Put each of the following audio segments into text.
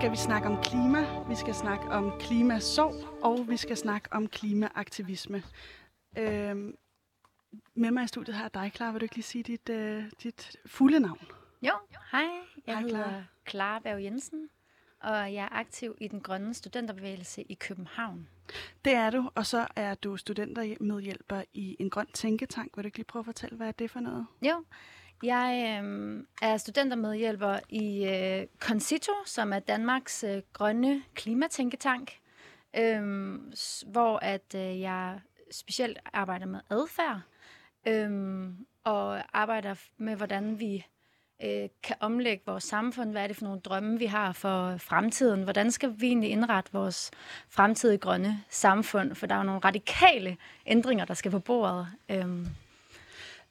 Skal vi snakke om klima, vi skal snakke om klimasorg, og vi skal snakke om klimaaktivisme. Øhm, med mig i studiet her er dig, Clara. Vil du ikke lige sige dit, øh, dit fulde navn? Jo, hej. Jeg Hej, hedder. Clara Berg Jensen, og jeg er aktiv i den grønne studenterbevægelse i København. Det er du, og så er du studentermedhjælper i en grøn tænketank. Vil du ikke lige prøve at fortælle, hvad er det for noget? Jo, jeg øh, er studentermedhjælper i øh, Concito, som er Danmarks øh, grønne klimatænketank, øh, hvor at øh, jeg specielt arbejder med adfærd, øh, og arbejder med, hvordan vi øh, kan omlægge vores samfund. Hvad er det for nogle drømme, vi har for fremtiden? Hvordan skal vi egentlig indrette vores fremtidige grønne samfund? For der er jo nogle radikale ændringer, der skal på bordet. Øh,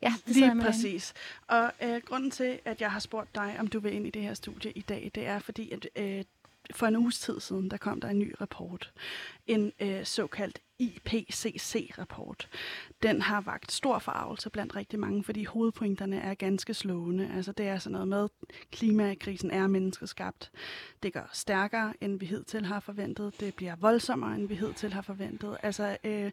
ja, det Lige præcis. Og øh, grunden til, at jeg har spurgt dig, om du vil ind i det her studie i dag, det er fordi, at øh, for en uges tid siden, der kom der en ny rapport. En øh, såkaldt IPCC-rapport. Den har vagt stor forarvelse blandt rigtig mange, fordi hovedpointerne er ganske slående. Altså det er sådan noget med, klimakrisen er menneskeskabt. Det går stærkere, end vi hidtil har forventet. Det bliver voldsommere, end vi hidtil har forventet. Altså øh,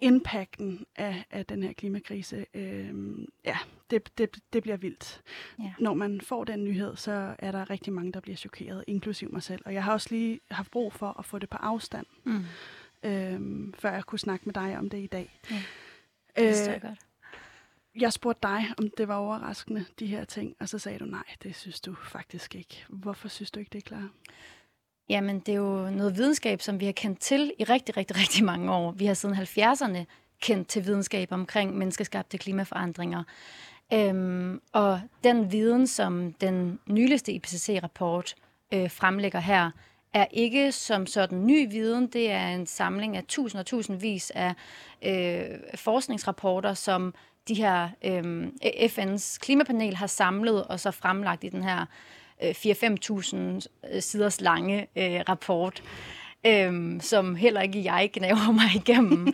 impacten af, af den her klimakrise, øh, ja, det, det, det bliver vildt. Ja. Når man får den nyhed, så er der rigtig mange, der bliver chokeret, inklusiv mig selv. Og jeg har også lige haft brug for at få det på afstand, Mm. Øh, før jeg kunne snakke med dig om det i dag. Ja, Øh, Det jeg godt. jeg spurgte dig, om det var overraskende, de her ting, og så sagde du, nej, det synes du faktisk ikke. Hvorfor synes du ikke, det er klart? Jamen, det er jo noget videnskab, som vi har kendt til i rigtig, rigtig, rigtig mange år. Vi har siden 70'erne kendt til videnskab omkring menneskeskabte klimaforandringer. Øhm, og den viden, som den nyligste IPCC-rapport øh, fremlægger her, er ikke som sådan ny viden. Det er en samling af tusind og tusindvis af øh, forskningsrapporter, som de her øh, FN's klimapanel har samlet og så fremlagt i den her øh, 4-5.000 øh, siders lange øh, rapport, øh, som heller ikke jeg gnaver mig igennem. Og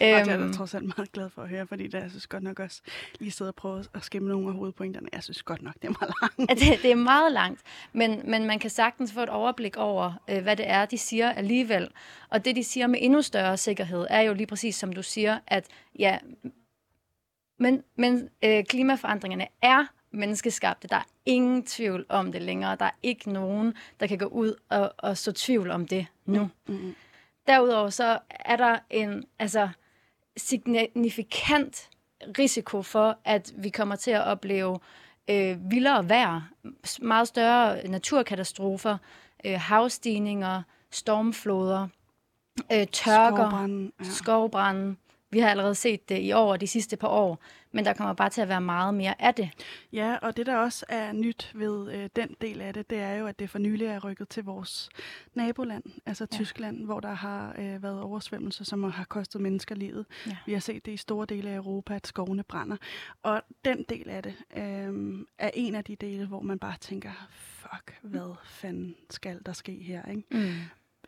det er jeg Øhm, da trods alt meget glad for at høre, fordi det, jeg synes godt nok også lige sidde og prøve at skimme nogle af hovedpointerne. Jeg synes godt nok, det er meget langt. at det, det er meget langt, men, men man kan sagtens få et overblik over, øh, hvad det er, de siger alligevel. Og det, de siger med endnu større sikkerhed, er jo lige præcis som du siger, at ja, men, men øh, klimaforandringerne er menneskeskabte. Der er ingen tvivl om det længere. Der er ikke nogen, der kan gå ud og, og så tvivl om det nu. Mm-hmm. Derudover så er der en altså, signifikant risiko for, at vi kommer til at opleve øh, vildere vejr, meget større naturkatastrofer, øh, havstigninger, stormfloder, øh, tørker, Skovbranden, ja. skovbrænde. Vi har allerede set det i år og de sidste par år, men der kommer bare til at være meget mere af det. Ja, og det der også er nyt ved øh, den del af det, det er jo, at det for nylig er rykket til vores naboland, altså Ja. Tyskland, hvor der har øh, været oversvømmelser, som har kostet mennesker livet. Ja. Vi har set det i store dele af Europa, at skovene brænder. Og den del af det øh, er en af de dele, hvor man bare tænker, fuck, hvad fanden skal der ske her, ikke? Mm.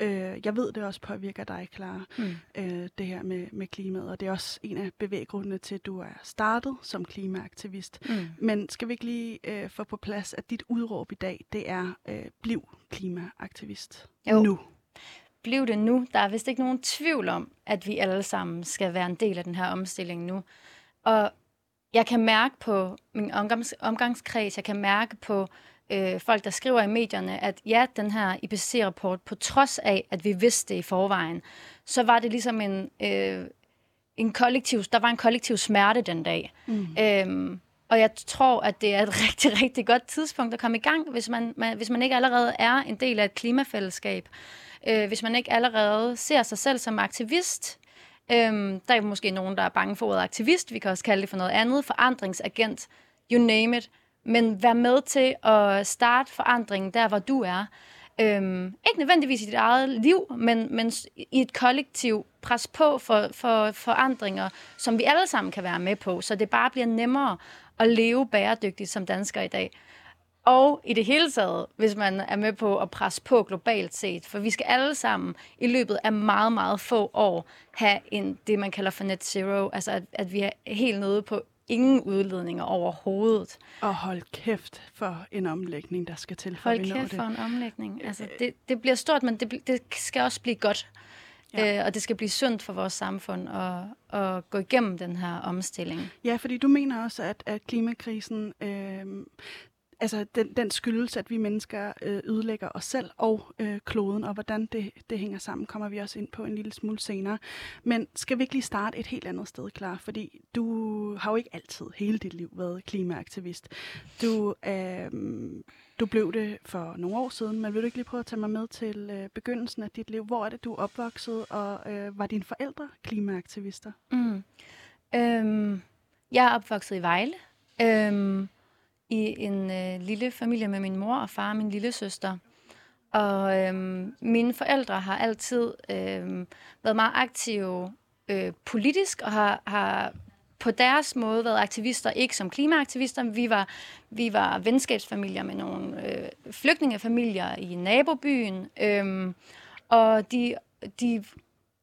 Øh, jeg ved, det også påvirker dig, Clara, Mm. øh, det her med, med klimaet, og det er også en af bevæggrundene til, at du er startet som klimaaktivist. Mm. Men skal vi ikke lige øh, få på plads, at dit udråb i dag, det er, øh, bliv klimaaktivist Jo. nu. Bliv det nu. Der er vist ikke nogen tvivl om, at vi alle sammen skal være en del af den her omstilling nu. Og jeg kan mærke på min omgangs, omgangskreds, jeg kan mærke på øh, folk, der skriver i medierne, at ja, den her IPCC-rapport, på trods af, at vi vidste det i forvejen, så var det ligesom en, øh, en kollektiv, der var en kollektiv smerte den dag. Mm. Øhm, og jeg tror, at det er et rigtig, rigtig godt tidspunkt at komme i gang, hvis man, man, hvis man ikke allerede er en del af et klimafællesskab. Øh, hvis man ikke allerede ser sig selv som aktivist. Øhm, der er måske nogen, der er bange for ordet aktivist. Vi kan også kalde det for noget andet. Forandringsagent. you name it. Men vær med til at starte forandringen der, hvor du er. Øhm, ikke nødvendigvis i dit eget liv, men, men i et kollektiv pres på for, for forandringer, som vi alle sammen kan være med på, så det bare bliver nemmere at leve bæredygtigt som dansker i dag. Og i det hele taget, hvis man er med på at presse på globalt set, for vi skal alle sammen i løbet af meget, meget få år have en, det, man kalder for net zero, altså at, at vi er helt nede på ingen udledninger overhovedet. Og hold kæft for en omlægning, der skal til, for hold vi kæft det. for en omlægning. Altså, det, det bliver stort, men det, det skal også blive godt. Ja. Øh, og det skal blive sundt for vores samfund at, at gå igennem den her omstilling. Ja, fordi du mener også, at, at klimakrisen øh, altså den, den skyldes, at vi mennesker øh, ødelægger os selv og øh, kloden, og hvordan det, det hænger sammen, kommer vi også ind på en lille smule senere. Men skal vi ikke lige starte et helt andet sted, klar? Fordi du har jo ikke altid hele dit liv været klimaaktivist. Du, øh, du blev det for nogle år siden, men vil du ikke lige prøve at tage mig med til øh, begyndelsen af dit liv? Hvor er det, du er opvokset, og øh, var dine forældre klimaaktivister? Mm. Øhm, jeg er opvokset i Vejle. Øhm, i en øh, lille familie med min mor og far og min lille søster. Og øhm, mine forældre har altid øhm, været meget aktive øh, politisk og har, har på deres måde været aktivister, ikke som klimaaktivister. Vi var, vi var venskabsfamilier med nogle øh, flygtningefamilier i nabobyen, øhm, og de, de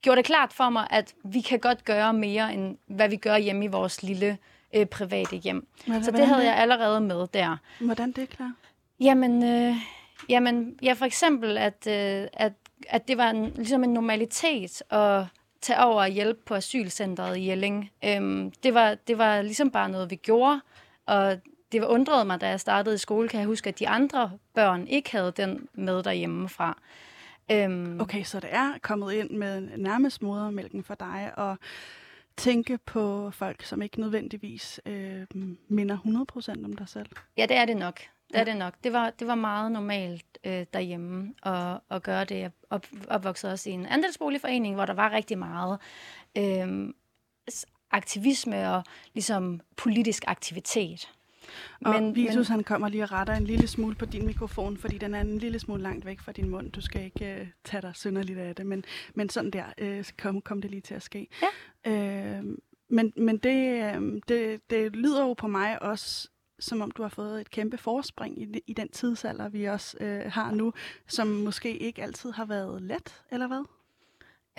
gjorde det klart for mig, at vi kan godt gøre mere, end hvad vi gør hjemme i vores lille øh, private hjem. Hvordan, så det havde det? jeg allerede med der. Hvordan det er klar? Jamen, øh, jamen ja, for eksempel, at, øh, at, at det var en, ligesom en normalitet at tage over og hjælpe på asylcentret i Jelling. Øhm, det, var, det var ligesom bare noget, vi gjorde, og det var undret mig, da jeg startede i skole, kan jeg huske, at de andre børn ikke havde den med derhjemmefra. Øhm, okay, så det er kommet ind med nærmest modermælken for dig, og tænke på folk, som ikke nødvendigvis øh, minder 100% om dig selv? Ja, det er det nok. Det er det nok. Det var, det var meget normalt øh, derhjemme at, at gøre det. Jeg op, opvoksede også i en andelsboligforening, hvor der var rigtig meget øh, aktivisme og ligesom politisk aktivitet. Og men, Vitus, men... han kommer lige og retter en lille smule på din mikrofon, fordi den er en lille smule langt væk fra din mund. Du skal ikke uh, tage dig synderligt af det, men, men sådan der uh, kom, kom det lige til at ske. Ja. Uh, men men det, uh, det, det lyder jo på mig også som om du har fået et kæmpe forspring i, i den tidsalder, vi også uh, har nu, som måske ikke altid har været let, eller hvad?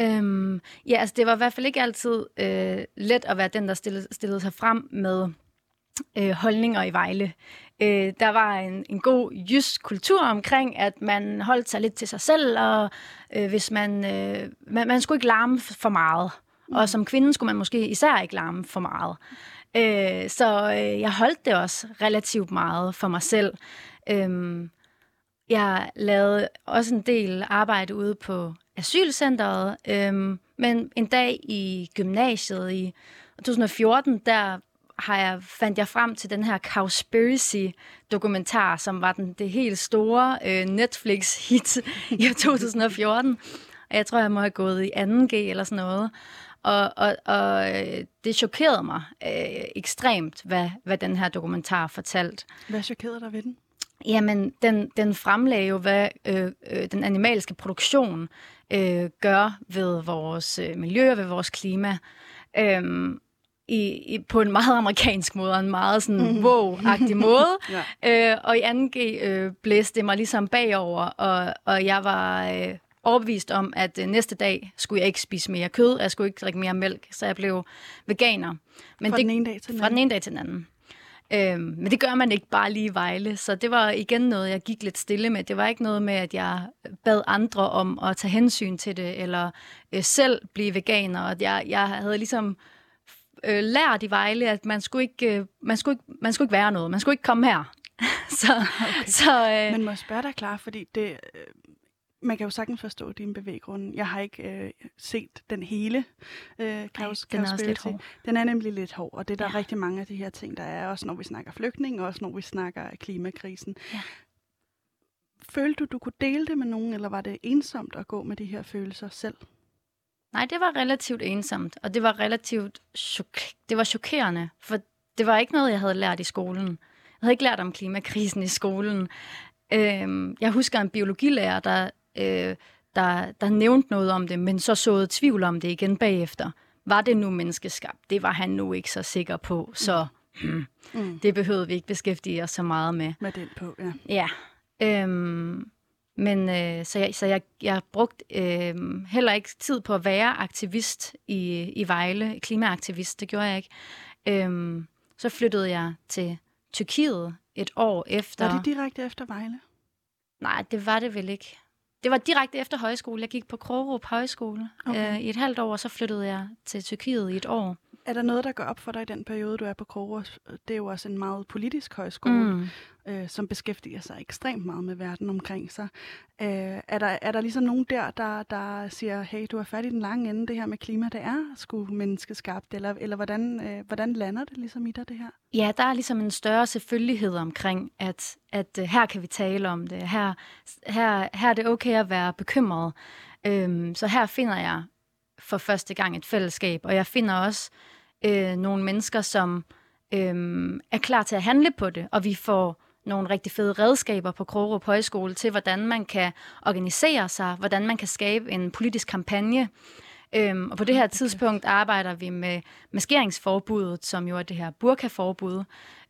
Øhm, ja, altså det var i hvert fald ikke altid øh, let at være den, der stillede, stillede sig frem med øh, holdninger i Vejle. Øh, der var en, en god jysk kultur omkring, at man holdt sig lidt til sig selv, og øh, hvis man, øh, man, man skulle ikke larme for meget. Mm. Og som kvinde skulle man måske især ikke larme for meget. Øh, så øh, jeg holdt det også relativt meget for mig selv. Øh, jeg lavede også en del arbejde ude på asylcentret, øh, men en dag i gymnasiet i 2014, der har jeg, fandt jeg frem til den her Cowspiracy-dokumentar, som var den, det helt store øh, Netflix-hit i 2014. Og jeg tror, jeg må have gået i 2G eller sådan noget. Og, og, og øh, det chokerede mig øh, ekstremt, hvad, hvad den her dokumentar fortalt. Hvad chokerede dig ved den? Jamen, den, den fremlagde jo, hvad øh, øh, den animalske produktion øh, gør ved vores øh, miljø og ved vores klima. Øhm, i, i, på en meget amerikansk måde, en meget sådan mm. wow-agtig måde. ja. øh, og i 2G øh, blæste det mig ligesom bagover, og, og jeg var øh, overbevist om, at øh, næste dag skulle jeg ikke spise mere kød, og jeg skulle ikke drikke mere mælk, så jeg blev veganer. Men fra det, den ene dag til den anden? Fra den ene dag til den anden. Øhm, men det gør man ikke bare lige i Vejle, så det var igen noget, jeg gik lidt stille med. Det var ikke noget med, at jeg bad andre om at tage hensyn til det, eller øh, selv blive veganer. Og jeg, jeg havde ligesom øh, lært i Vejle, at man skulle, ikke, øh, man, skulle ikke, man skulle ikke være noget. Man skulle ikke komme her. så, okay. så, øh, Men må jeg spørge dig klar, fordi det, øh, man kan jo sagtens forstå din bevæggrund. Jeg har ikke øh, set den hele øh, Klaus, den er også lidt hård. Den er nemlig lidt hård, og det er der ja. rigtig mange af de her ting, der er, også når vi snakker flygtning, og også når vi snakker klimakrisen. Ja. Følte du, du kunne dele det med nogen, eller var det ensomt at gå med de her følelser selv? Nej, det var relativt ensomt, og det var relativt chok- det var chokerende, for det var ikke noget, jeg havde lært i skolen. Jeg havde ikke lært om klimakrisen i skolen. Øh, jeg husker en biologilærer, der, øh, der, der nævnte noget om det, men så såede tvivl om det igen bagefter. Var det nu menneskeskabt? Det var han nu ikke så sikker på, så hmm, mm. det behøvede vi ikke beskæftige os så meget med. Med den på, ja. Ja. Øhm, men øh, så jeg, så jeg, jeg brugte øh, heller ikke tid på at være aktivist i, i Vejle, klimaaktivist, det gjorde jeg ikke. Øhm, så flyttede jeg til Tyrkiet et år efter. Var det direkte efter Vejle? Nej, det var det vel ikke. Det var direkte efter højskole. Jeg gik på Krogerup Højskole okay. øh, i et halvt år, og så flyttede jeg til Tyrkiet i et år. Er der noget, der går op for dig i den periode, du er på Krogerup? Det er jo også en meget politisk højskole. Mm øh, som beskæftiger sig ekstremt meget med verden omkring sig. Øh, er, der, er der ligesom nogen der, der, der siger, hey, du er fat i den lange ende, det her med klima, det er sgu menneskeskabt, eller, eller hvordan, øh, hvordan lander det ligesom i dig, det her? Ja, der er ligesom en større selvfølgelighed omkring, at, at øh, her kan vi tale om det, her, her, her er det okay at være bekymret. Øhm, så her finder jeg for første gang et fællesskab, og jeg finder også øh, nogle mennesker, som øh, er klar til at handle på det, og vi får nogle rigtig fede redskaber på Krogerup Højskole til, hvordan man kan organisere sig, hvordan man kan skabe en politisk kampagne. Øhm, og på det her tidspunkt arbejder vi med maskeringsforbuddet, som jo er det her burkaforbud.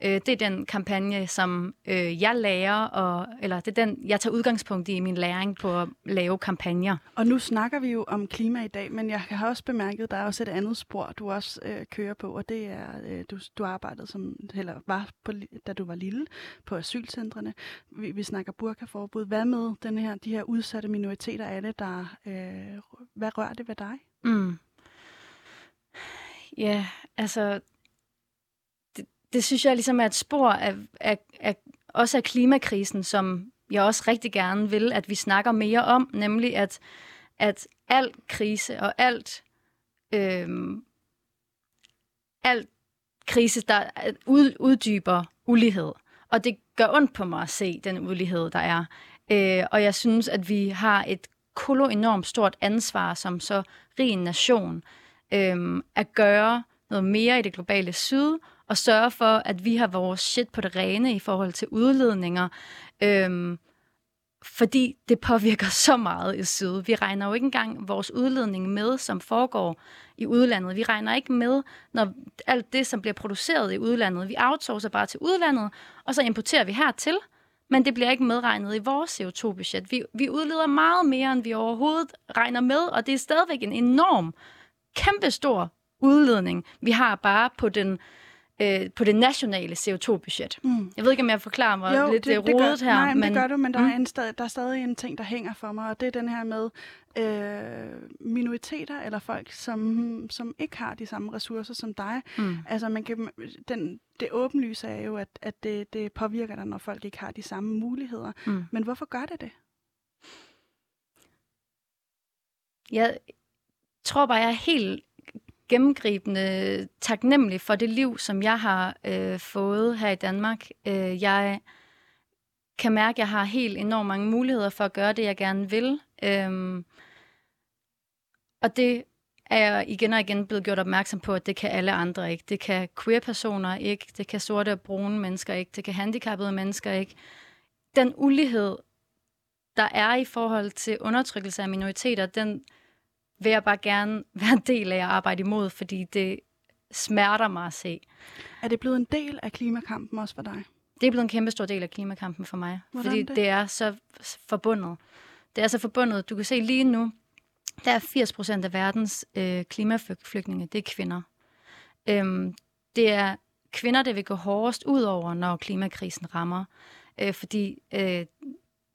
Øh, det er den kampagne, som øh, jeg lærer, og, eller det er den, jeg tager udgangspunkt i i min læring på at lave kampagner. Og nu snakker vi jo om klima i dag, men jeg har også bemærket, at der er også et andet spor, du også øh, kører på, og det er, øh, du, du arbejdede som, eller var, på, da du var lille, på asylcentrene. Vi, vi snakker burkaforbud. Hvad med den her, de her udsatte minoriteter? Er det, der, øh, hvad rører det ved dig? Mm. Ja, altså det synes jeg ligesom er et spor af, af, af også af klimakrisen, som jeg også rigtig gerne vil, at vi snakker mere om, nemlig at, at al krise og alt, øhm, alt krise, der ud, uddyber ulighed. Og det gør ondt på mig at se den ulighed, der er. Øh, og jeg synes, at vi har et kolo enormt stort ansvar som så rig en nation øh, at gøre noget mere i det globale syd, og sørge for, at vi har vores shit på det rene i forhold til udledninger. Øhm, fordi det påvirker så meget i syd. Vi regner jo ikke engang vores udledning med, som foregår i udlandet. Vi regner ikke med, når alt det, som bliver produceret i udlandet, vi outsourcer bare til udlandet, og så importerer vi hertil, men det bliver ikke medregnet i vores CO2-budget. Vi, vi udleder meget mere, end vi overhovedet regner med, og det er stadigvæk en enorm, kæmpestor udledning, vi har bare på den øh, på det nationale CO2-budget. Mm. Jeg ved ikke, om jeg forklarer mig jo, lidt det, det rodet gør, her. Nej, men det gør du, men der, mm. er en der er stadig en ting, der hænger for mig, og det er den her med øh, minoriteter eller folk, som, som ikke har de samme ressourcer som dig. Mm. Altså, man kan, den, det åbenlyse er jo, at, at det, det påvirker dig, når folk ikke har de samme muligheder. Mm. Men hvorfor gør det det? Jeg tror bare, jeg er helt gennemgribende taknemmelig for det liv, som jeg har øh, fået her i Danmark. Øh, jeg kan mærke, at jeg har helt enormt mange muligheder for at gøre det, jeg gerne vil. Øh, og det er jeg igen og igen blevet gjort opmærksom på, at det kan alle andre ikke. Det kan queer-personer ikke, det kan sorte og brune mennesker ikke, det kan handicappede mennesker ikke. Den ulighed, der er i forhold til undertrykkelse af minoriteter, den vil jeg bare gerne være en del af at arbejde imod, fordi det smerter mig at se. Er det blevet en del af klimakampen også for dig? Det er blevet en kæmpe stor del af klimakampen for mig, Hvordan fordi det? det er så forbundet. Det er så forbundet. Du kan se lige nu, der er 80 procent af verdens øh, klimaflygtninge, det er kvinder. Øhm, det er kvinder, der vil gå hårdest ud over, når klimakrisen rammer. Øh, fordi øh,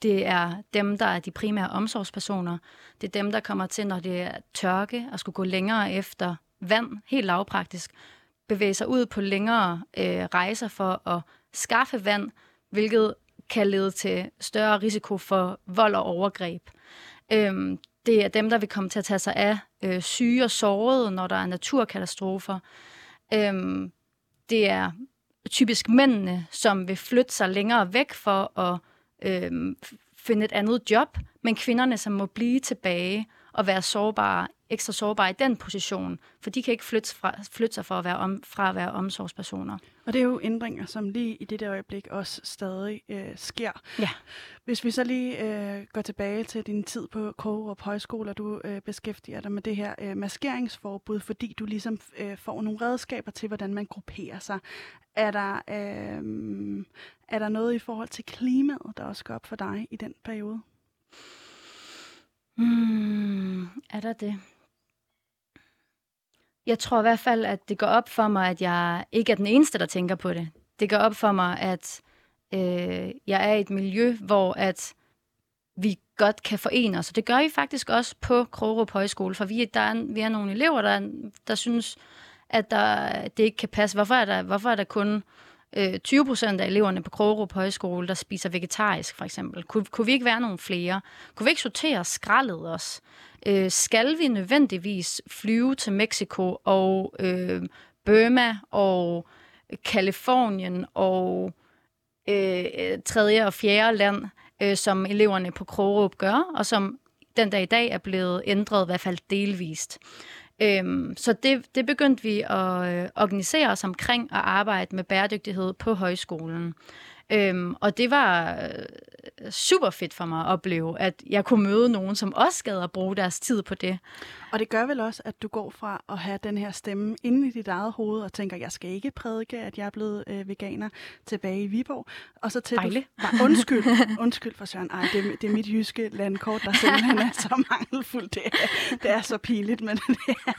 det er dem, der er de primære omsorgspersoner. Det er dem, der kommer til, når det er tørke, og skulle gå længere efter vand, helt lavpraktisk, bevæge sig ud på længere øh, rejser for at skaffe vand, hvilket kan lede til større risiko for vold og overgreb. Øhm, det er dem, der vil komme til at tage sig af øh, syge og sårede, når der er naturkatastrofer. Øhm, det er typisk mændene, som vil flytte sig længere væk for at øh, finde et andet job, men kvinderne, som må blive tilbage og være sårbare ekstra sårbare i den position, for de kan ikke flytte, fra, flytte sig for at være om, fra at være omsorgspersoner. Og det er jo ændringer, som lige i det øjeblik også stadig øh, sker. Ja. Hvis vi så lige øh, går tilbage til din tid på Kogerup Højskole, og du øh, beskæftiger dig med det her øh, maskeringsforbud, fordi du ligesom øh, får nogle redskaber til, hvordan man grupperer sig. Er der, øh, er der noget i forhold til klimaet, der også går op for dig i den periode? Hmm, er der det? Jeg tror i hvert fald, at det går op for mig, at jeg ikke er den eneste, der tænker på det. Det går op for mig, at øh, jeg er i et miljø, hvor at vi godt kan forene os. Og det gør vi faktisk også på Krogerup Højskole, for vi, der er, vi er nogle elever, der, der synes, at der, det ikke kan passe. Hvorfor er der, hvorfor er der kun øh, 20 procent af eleverne på Krogerup Højskole, der spiser vegetarisk, for eksempel? Kunne, kunne vi ikke være nogle flere? Kunne vi ikke sortere skraldet os? Øh, skal vi nødvendigvis flyve til Mexico og øh, Burma og Kalifornien og øh, tredje og fjerde land, øh, som eleverne på Krogerup gør, og som den dag i dag er blevet ændret, i hvert fald delvist. Øhm, så det, det begyndte vi at øh, organisere os omkring og arbejde med bæredygtighed på højskolen. Øhm, og det var øh, super fedt for mig at opleve, at jeg kunne møde nogen, som også gad at bruge deres tid på det. Og det gør vel også, at du går fra at have den her stemme inde i dit eget hoved og tænker, jeg skal ikke prædike, at jeg er blevet øh, veganer tilbage i Viborg. Og så til Dejligt. du... Nej, undskyld. undskyld for Søren. Ej, det, er- det er mit jyske landkort, der simpelthen er så mangelfuldt. Det er, det er så pinligt, men det er,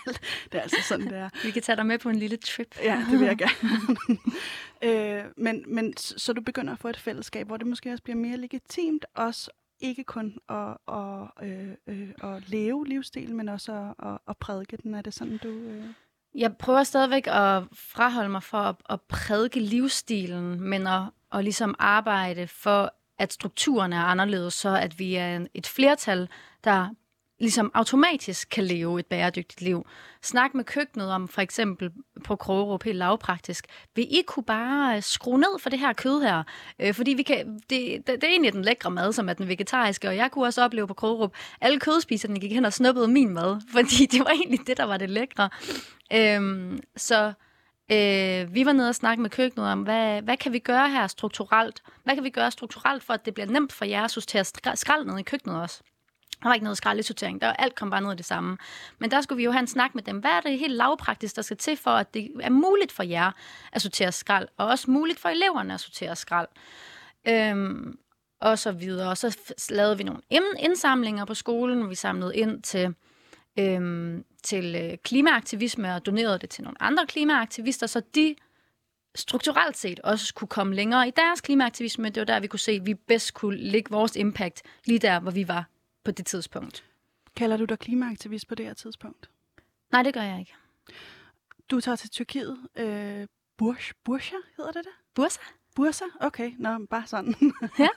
det er altså sådan, det er. Vi kan tage dig med på en lille trip. Ja, det vil jeg gerne. øh, men, men så du begynder at få et fællesskab, hvor det måske også bliver mere legitimt, også ikke kun at, at, øh, øh, at leve livsstilen, men også at, at, at prædike den. Er det sådan, du... Øh... Jeg prøver stadigvæk at fraholde mig for at, at prædike livsstilen, men at, at ligesom arbejde for, at strukturen er anderledes, så at vi er et flertal, der ligesom automatisk kan leve et bæredygtigt liv. Snak med køkkenet om for eksempel på Krogerup helt lavpraktisk. Vil I kunne bare øh, skrue ned for det her kød her? Øh, fordi vi kan, det, det, det er egentlig den lækre mad, som er den vegetariske, og jeg kunne også opleve på Krogerup, alle kødspiserne gik hen og snuppede min mad, fordi det var egentlig det, der var det lækre. Øh, så øh, vi var nede og snakke med køkkenet om, hvad, hvad kan vi gøre her strukturelt? Hvad kan vi gøre strukturelt, for at det bliver nemt for jer at sortere skrald ned i køkkenet også? Der var ikke noget skraldesortering. Der var, alt kom bare ned af det samme. Men der skulle vi jo have en snak med dem. Hvad er det helt lavpraktisk, der skal til for, at det er muligt for jer at sortere skrald, og også muligt for eleverne at sortere skrald? Øhm, og så videre. Og så lavede vi nogle indsamlinger på skolen. Vi samlede ind til, øhm, til øh, klimaaktivisme og donerede det til nogle andre klimaaktivister, så de strukturelt set også kunne komme længere i deres klimaaktivisme. Det var der, vi kunne se, at vi bedst kunne lægge vores impact lige der, hvor vi var på det tidspunkt. Kalder du dig klimaaktivist på det her tidspunkt? Nej, det gør jeg ikke. Du tager til Tyrkiet. Øh, Burj, Bursa hedder det det? Bursa? Bursa? Okay, nå, bare sådan. Ja.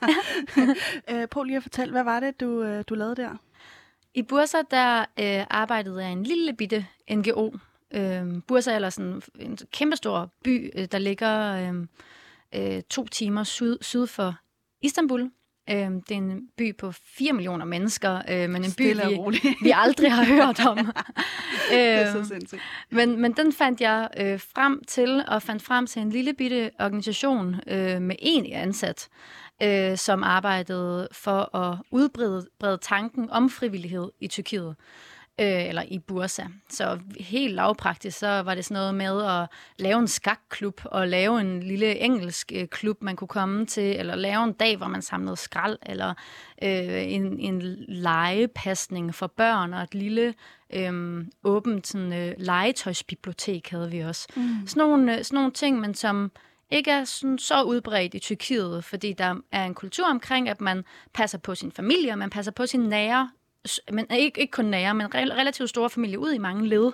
øh, prøv lige at fortælle, hvad var det, du, øh, du lavede der? I Bursa, der øh, arbejdede jeg i en lille bitte NGO. Øh, Bursa er en, en kæmpestor by, øh, der ligger øh, øh, to timer syd, syd for Istanbul. Øh, det er en by på 4 millioner mennesker, øh, men en by, Stille og vi, vi aldrig har hørt om. det er så Øhm, sindssygt. Men, men den fandt jeg øh, frem til, og fandt frem til en lille bitte organisation øh, med en ansat, øh, som arbejdede for at udbrede brede tanken om frivillighed i Tyrkiet. Øh, eller i Bursa. Så helt lavpraktisk, så var det sådan noget med at lave en skakklub, og lave en lille engelsk øh, klub, man kunne komme til, eller lave en dag, hvor man samlede skrald, eller øh, en, en legepasning for børn, og et lille øh, åbent sådan, øh, legetøjsbibliotek havde vi også. Mm. Sådan, nogle, øh, sådan nogle ting, men som ikke er sådan, så udbredt i Tyrkiet, fordi der er en kultur omkring, at man passer på sin familie, og man passer på sin nære, men ikke, ikke kun nære, men rel- relativt store familie ud i mange led,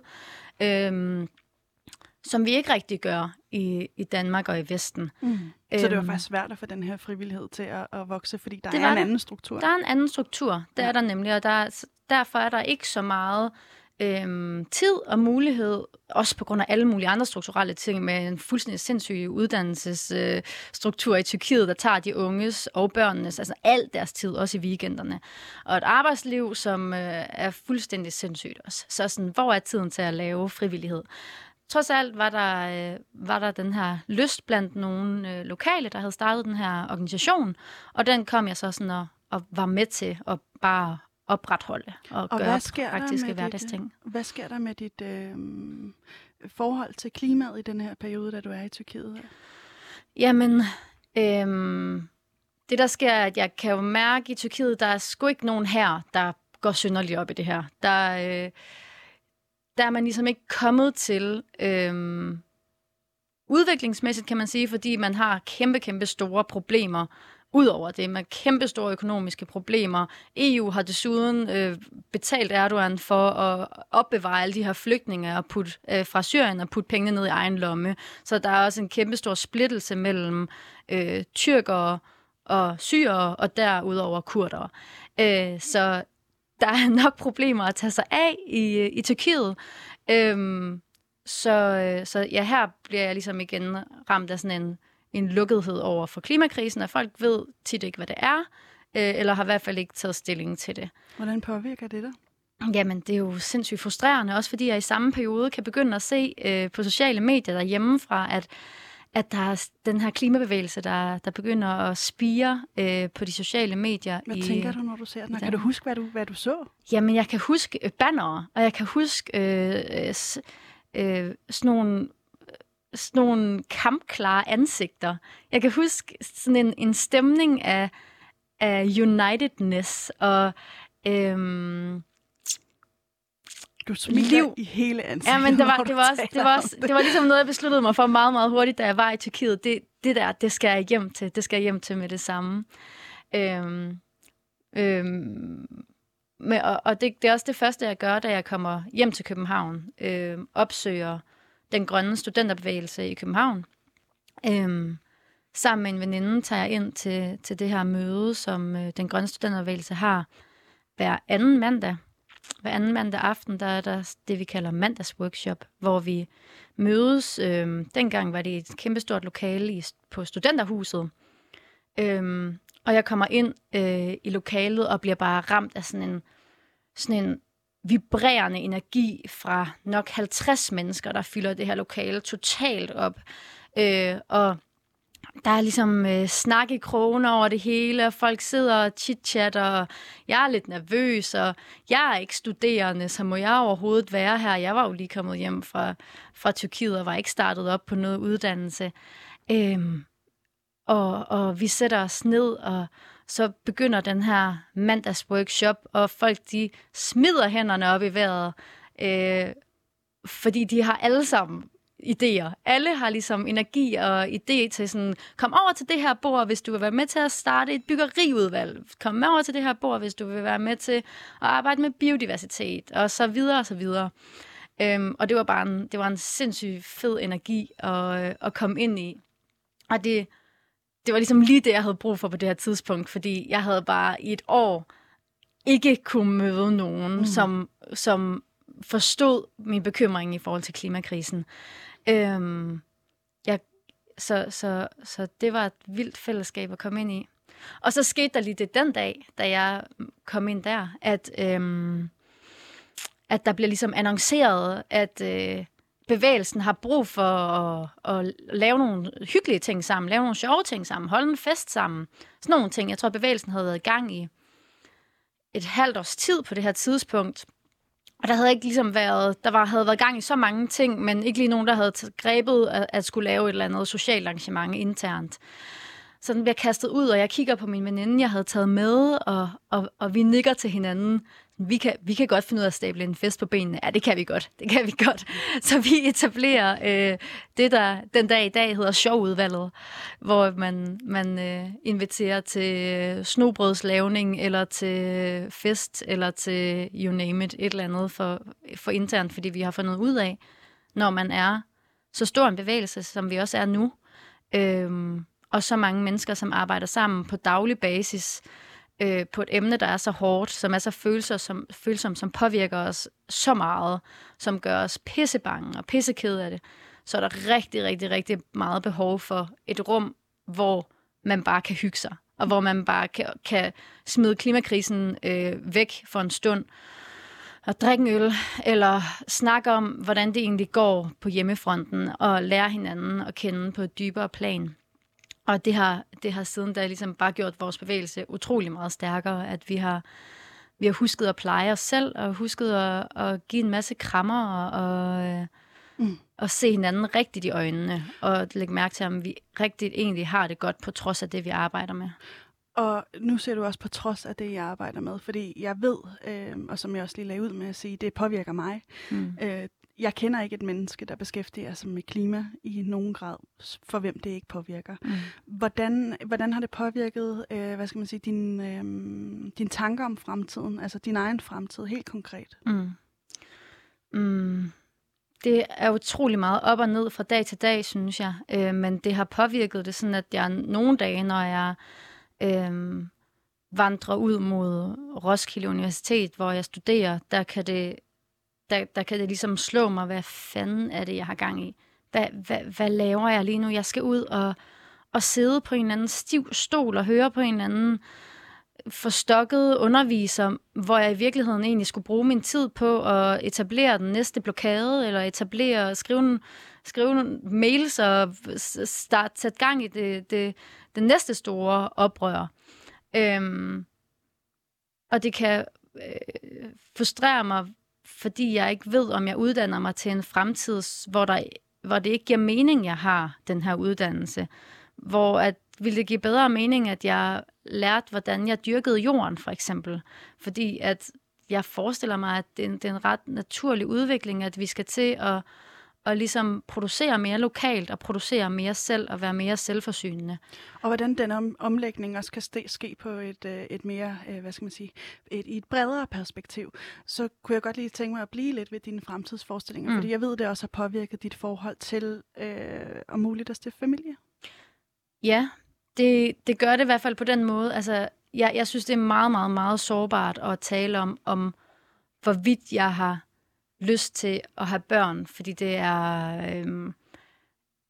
øhm, som vi ikke rigtig gør i, i Danmark og i Vesten. Mm. Så det var Øhm, faktisk svært at få den her frivillighed til at, at vokse, fordi der er en det. anden struktur. Der er en anden struktur, det Ja. er der nemlig, og der, er- derfor er der ikke så meget øhm, tid og mulighed, også på grund af alle mulige andre strukturelle ting, med en fuldstændig sindssyg uddannelsesstruktur øh, i Tyrkiet, der tager de unges og børnenes, altså alt deres tid, også i weekenderne. Og et arbejdsliv, som øh, er fuldstændig sindssygt også. Så sådan, hvor er tiden til at lave frivillighed? Trods alt var der, øh, var der den her lyst blandt nogle øh, lokale, der havde startet den her organisation, og den kom jeg så sådan og, og var med til at bare opretholde og, og gøre hvad sker praktiske hverdagsting. Dit, hvad sker der med dit øh, forhold til klimaet i den her periode, da du er i Tyrkiet? Jamen, øh, det der sker er, at jeg kan jo mærke i Tyrkiet, der er sgu ikke nogen her, der går synderligt op i det her. Der, øh, der er man ligesom ikke kommet til... Øh, udviklingsmæssigt, kan man sige, fordi man har kæmpe, kæmpe store problemer Udover det med kæmpe store økonomiske problemer. EU har desuden øh, betalt Erdogan for at opbevare alle de her flygtninge og put, øh, fra Syrien og putte pengene ned i egen lomme. Så der er også en kæmpe stor splittelse mellem øh, tyrkere og syrere og derudover kurdere. Øh, så der er nok problemer at tage sig af i, øh, i Tyrkiet. Øhm, øh, så, så ja, her bliver jeg ligesom igen ramt af sådan en en lukkethed over for klimakrisen, og folk ved tit ikke, hvad det er, øh, eller har i hvert fald ikke taget stilling til det. Hvordan påvirker det dig? Jamen, det er jo sindssygt frustrerende, også fordi jeg i samme periode kan begynde at se øh, på sociale medier derhjemmefra, at at der er den her klimabevægelse, der, der begynder at spire øh, på de sociale medier. Hvad i, tænker du, når du ser den? Kan du huske, hvad du, hvad du så? Jamen, jeg kan huske bannere, og jeg kan huske øh, øh, øh, sådan nogle sådan nogle kampklare ansigter. Jeg kan huske sådan en, en stemning af, af unitedness og øhm, du smiler liv. i hele ansigtet, Ja, men det var, det var, også, det, var også, det var ligesom noget, jeg besluttede mig for meget, meget hurtigt, da jeg var i Tyrkiet. Det, det der, det skal jeg hjem til. Det skal jeg hjem til med det samme. Øhm, øhm, med, og og det, det er også det første, jeg gør, da jeg kommer hjem til København. Øhm, opsøger den grønne studenterbevægelse i København. Øhm, sammen med en veninde tager jeg ind til, til det her møde, som øh, den grønne studenterbevægelse har hver anden mandag. Hver anden mandag aften, der er der det, vi kalder mandagsworkshop, hvor vi mødes. Øhm, dengang var det et kæmpestort lokale i, på studenterhuset. Øhm, og jeg kommer ind øh, i lokalet og bliver bare ramt af sådan en, sådan en vibrerende energi fra nok 50 mennesker, der fylder det her lokale totalt op. Øh, og der er ligesom øh, snak i krogen over det hele, og folk sidder og chit-chatter, og jeg er lidt nervøs, og jeg er ikke studerende, så må jeg overhovedet være her. Jeg var jo lige kommet hjem fra, fra Tyrkiet, og var ikke startet op på noget uddannelse. Øhm, og, og vi sætter os ned og, så begynder den her mandagsworkshop, og folk de smider hænderne op i vejret, øh, fordi de har alle sammen idéer. Alle har ligesom energi og idé til sådan, kom over til det her bord, hvis du vil være med til at starte et byggeriudvalg. Kom over til det her bord, hvis du vil være med til at arbejde med biodiversitet, og så videre og så videre. Øhm, og det var bare en, det var en sindssygt fed energi at, øh, at komme ind i. Og det, det var ligesom lige det, jeg havde brug for på det her tidspunkt, fordi jeg havde bare i et år ikke kunne møde nogen, mm. som, som forstod min bekymring i forhold til klimakrisen. Øhm, jeg, så, så, så det var et vildt fællesskab at komme ind i. Og så skete der lige det den dag, da jeg kom ind der, at, øhm, at der blev ligesom annonceret, at øh, bevægelsen har brug for at, at lave nogle hyggelige ting sammen, lave nogle sjove ting sammen, holde en fest sammen. Sådan nogle ting. Jeg tror, bevægelsen havde været i gang i et halvt års tid på det her tidspunkt. Og der havde ikke ligesom været, der var, havde været gang i så mange ting, men ikke lige nogen, der havde grebet at, at skulle lave et eller andet socialt arrangement internt. Så den bliver kastet ud, og jeg kigger på min veninde, jeg havde taget med, og, og, og vi nikker til hinanden vi kan, vi kan godt finde ud af at stable en fest på benene. Ja, det kan vi godt. Det kan vi godt. Så vi etablerer øh, det, der den dag i dag hedder showudvalget, hvor man, man øh, inviterer til øh, snobrødslavning, eller til fest, eller til you name it, et eller andet for, for internt, fordi vi har fundet ud af, når man er så stor en bevægelse, som vi også er nu, øh, og så mange mennesker, som arbejder sammen på daglig basis, øh, øh, på et emne, der er så hårdt, som er så følsomt, som, følsom, som påvirker os så meget, som gør os pissebange og pissekede af det, så er der rigtig, rigtig, rigtig meget behov for et rum, hvor man bare kan hygge sig, og hvor man bare kan, kan smide klimakrisen øh, væk for en stund, og drikke en øl, eller snakke om, hvordan det egentlig går på hjemmefronten, og lære hinanden at kende på et dybere plan. Og det har, det har siden da ligesom bare gjort vores bevægelse utrolig meget stærkere, at vi har, vi har husket at pleje os selv, og husket at, at give en masse krammer, og, og, mm. og se hinanden rigtigt i øjnene, og lægge mærke til, om vi rigtigt egentlig har det godt, på trods af det, vi arbejder med. Og nu ser du også på trods af det, jeg arbejder med, fordi jeg ved, øh, og som jeg også lige lagde ud med at sige, det påvirker mig. Mm. Øh, jeg kender ikke et menneske, der beskæftiger sig med klima i nogen grad, for hvem det ikke påvirker. Mm. Hvordan, hvordan har det påvirket, øh, hvad skal man sige, din, øh, din tanker om fremtiden, altså din egen fremtid, helt konkret? Mm. Mm. Det er utrolig meget op og ned fra dag til dag, synes jeg. Øh, men det har påvirket det sådan, at jeg nogle dage, når jeg øh, vandrer ud mod Roskilde Universitet, hvor jeg studerer, der kan det der, der kan det ligesom slå mig, hvad fanden er det, jeg har gang i? Hvad, hvad, hvad laver jeg lige nu? Jeg skal ud og, og sidde på en eller anden stiv stol og høre på en eller anden forstokket underviser, hvor jeg i virkeligheden egentlig skulle bruge min tid på at etablere den næste blokade, eller etablere, skrive, skrive mails og start, sætte gang i det, det, det næste store oprør. Øhm, og det kan øh, frustrere mig fordi jeg ikke ved, om jeg uddanner mig til en fremtid, hvor, der, hvor det ikke giver mening, jeg har den her uddannelse. Hvor at, ville det give bedre mening, at jeg lærte, hvordan jeg dyrkede jorden, for eksempel. Fordi at jeg forestiller mig, at det er en, det er en ret naturlig udvikling, at vi skal til at og ligesom producere mere lokalt og producere mere selv og være mere selvforsynende. Og hvordan den om, omlægning også kan ske, ske på et, øh, et mere, øh, hvad skal man sige, et, i et bredere perspektiv, så kunne jeg godt lige tænke mig at blive lidt ved dine fremtidsforestillinger, mm. fordi jeg ved, det også har påvirket dit forhold til øh, om muligt at stifte familie. Ja, det, det gør det i hvert fald på den måde. Altså, jeg, jeg synes, det er meget, meget, meget sårbart at tale om, om hvorvidt jeg har lyst til at have børn, fordi det er øhm,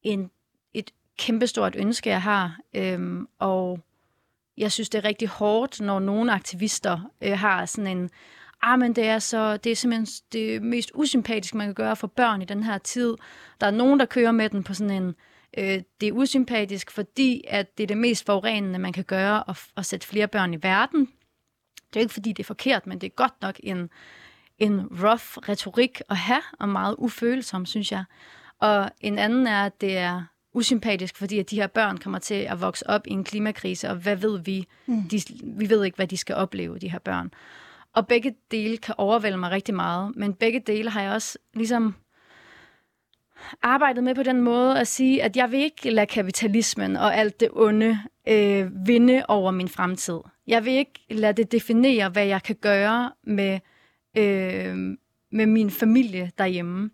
en, et kæmpestort ønske, jeg har. Øhm, og jeg synes, det er rigtig hårdt, når nogle aktivister øh, har sådan en, ah, men det er, så, det er simpelthen det mest usympatiske, man kan gøre for børn i den her tid. Der er nogen, der kører med den på sådan en, øh, det er usympatisk, fordi at det er det mest forurenende, man kan gøre, at, at sætte flere børn i verden. Det er ikke, fordi det er forkert, men det er godt nok en, en rough retorik at have, og meget ufølsom, synes jeg. Og en anden er, at det er usympatisk, fordi at de her børn kommer til at vokse op i en klimakrise, og hvad ved vi? Mm. De, vi ved ikke, hvad de skal opleve, de her børn. Og begge dele kan overvælde mig rigtig meget, men begge dele har jeg også ligesom arbejdet med på den måde at sige, at jeg vil ikke lade kapitalismen og alt det onde øh, vinde over min fremtid. Jeg vil ikke lade det definere, hvad jeg kan gøre med øh, med min familie derhjemme.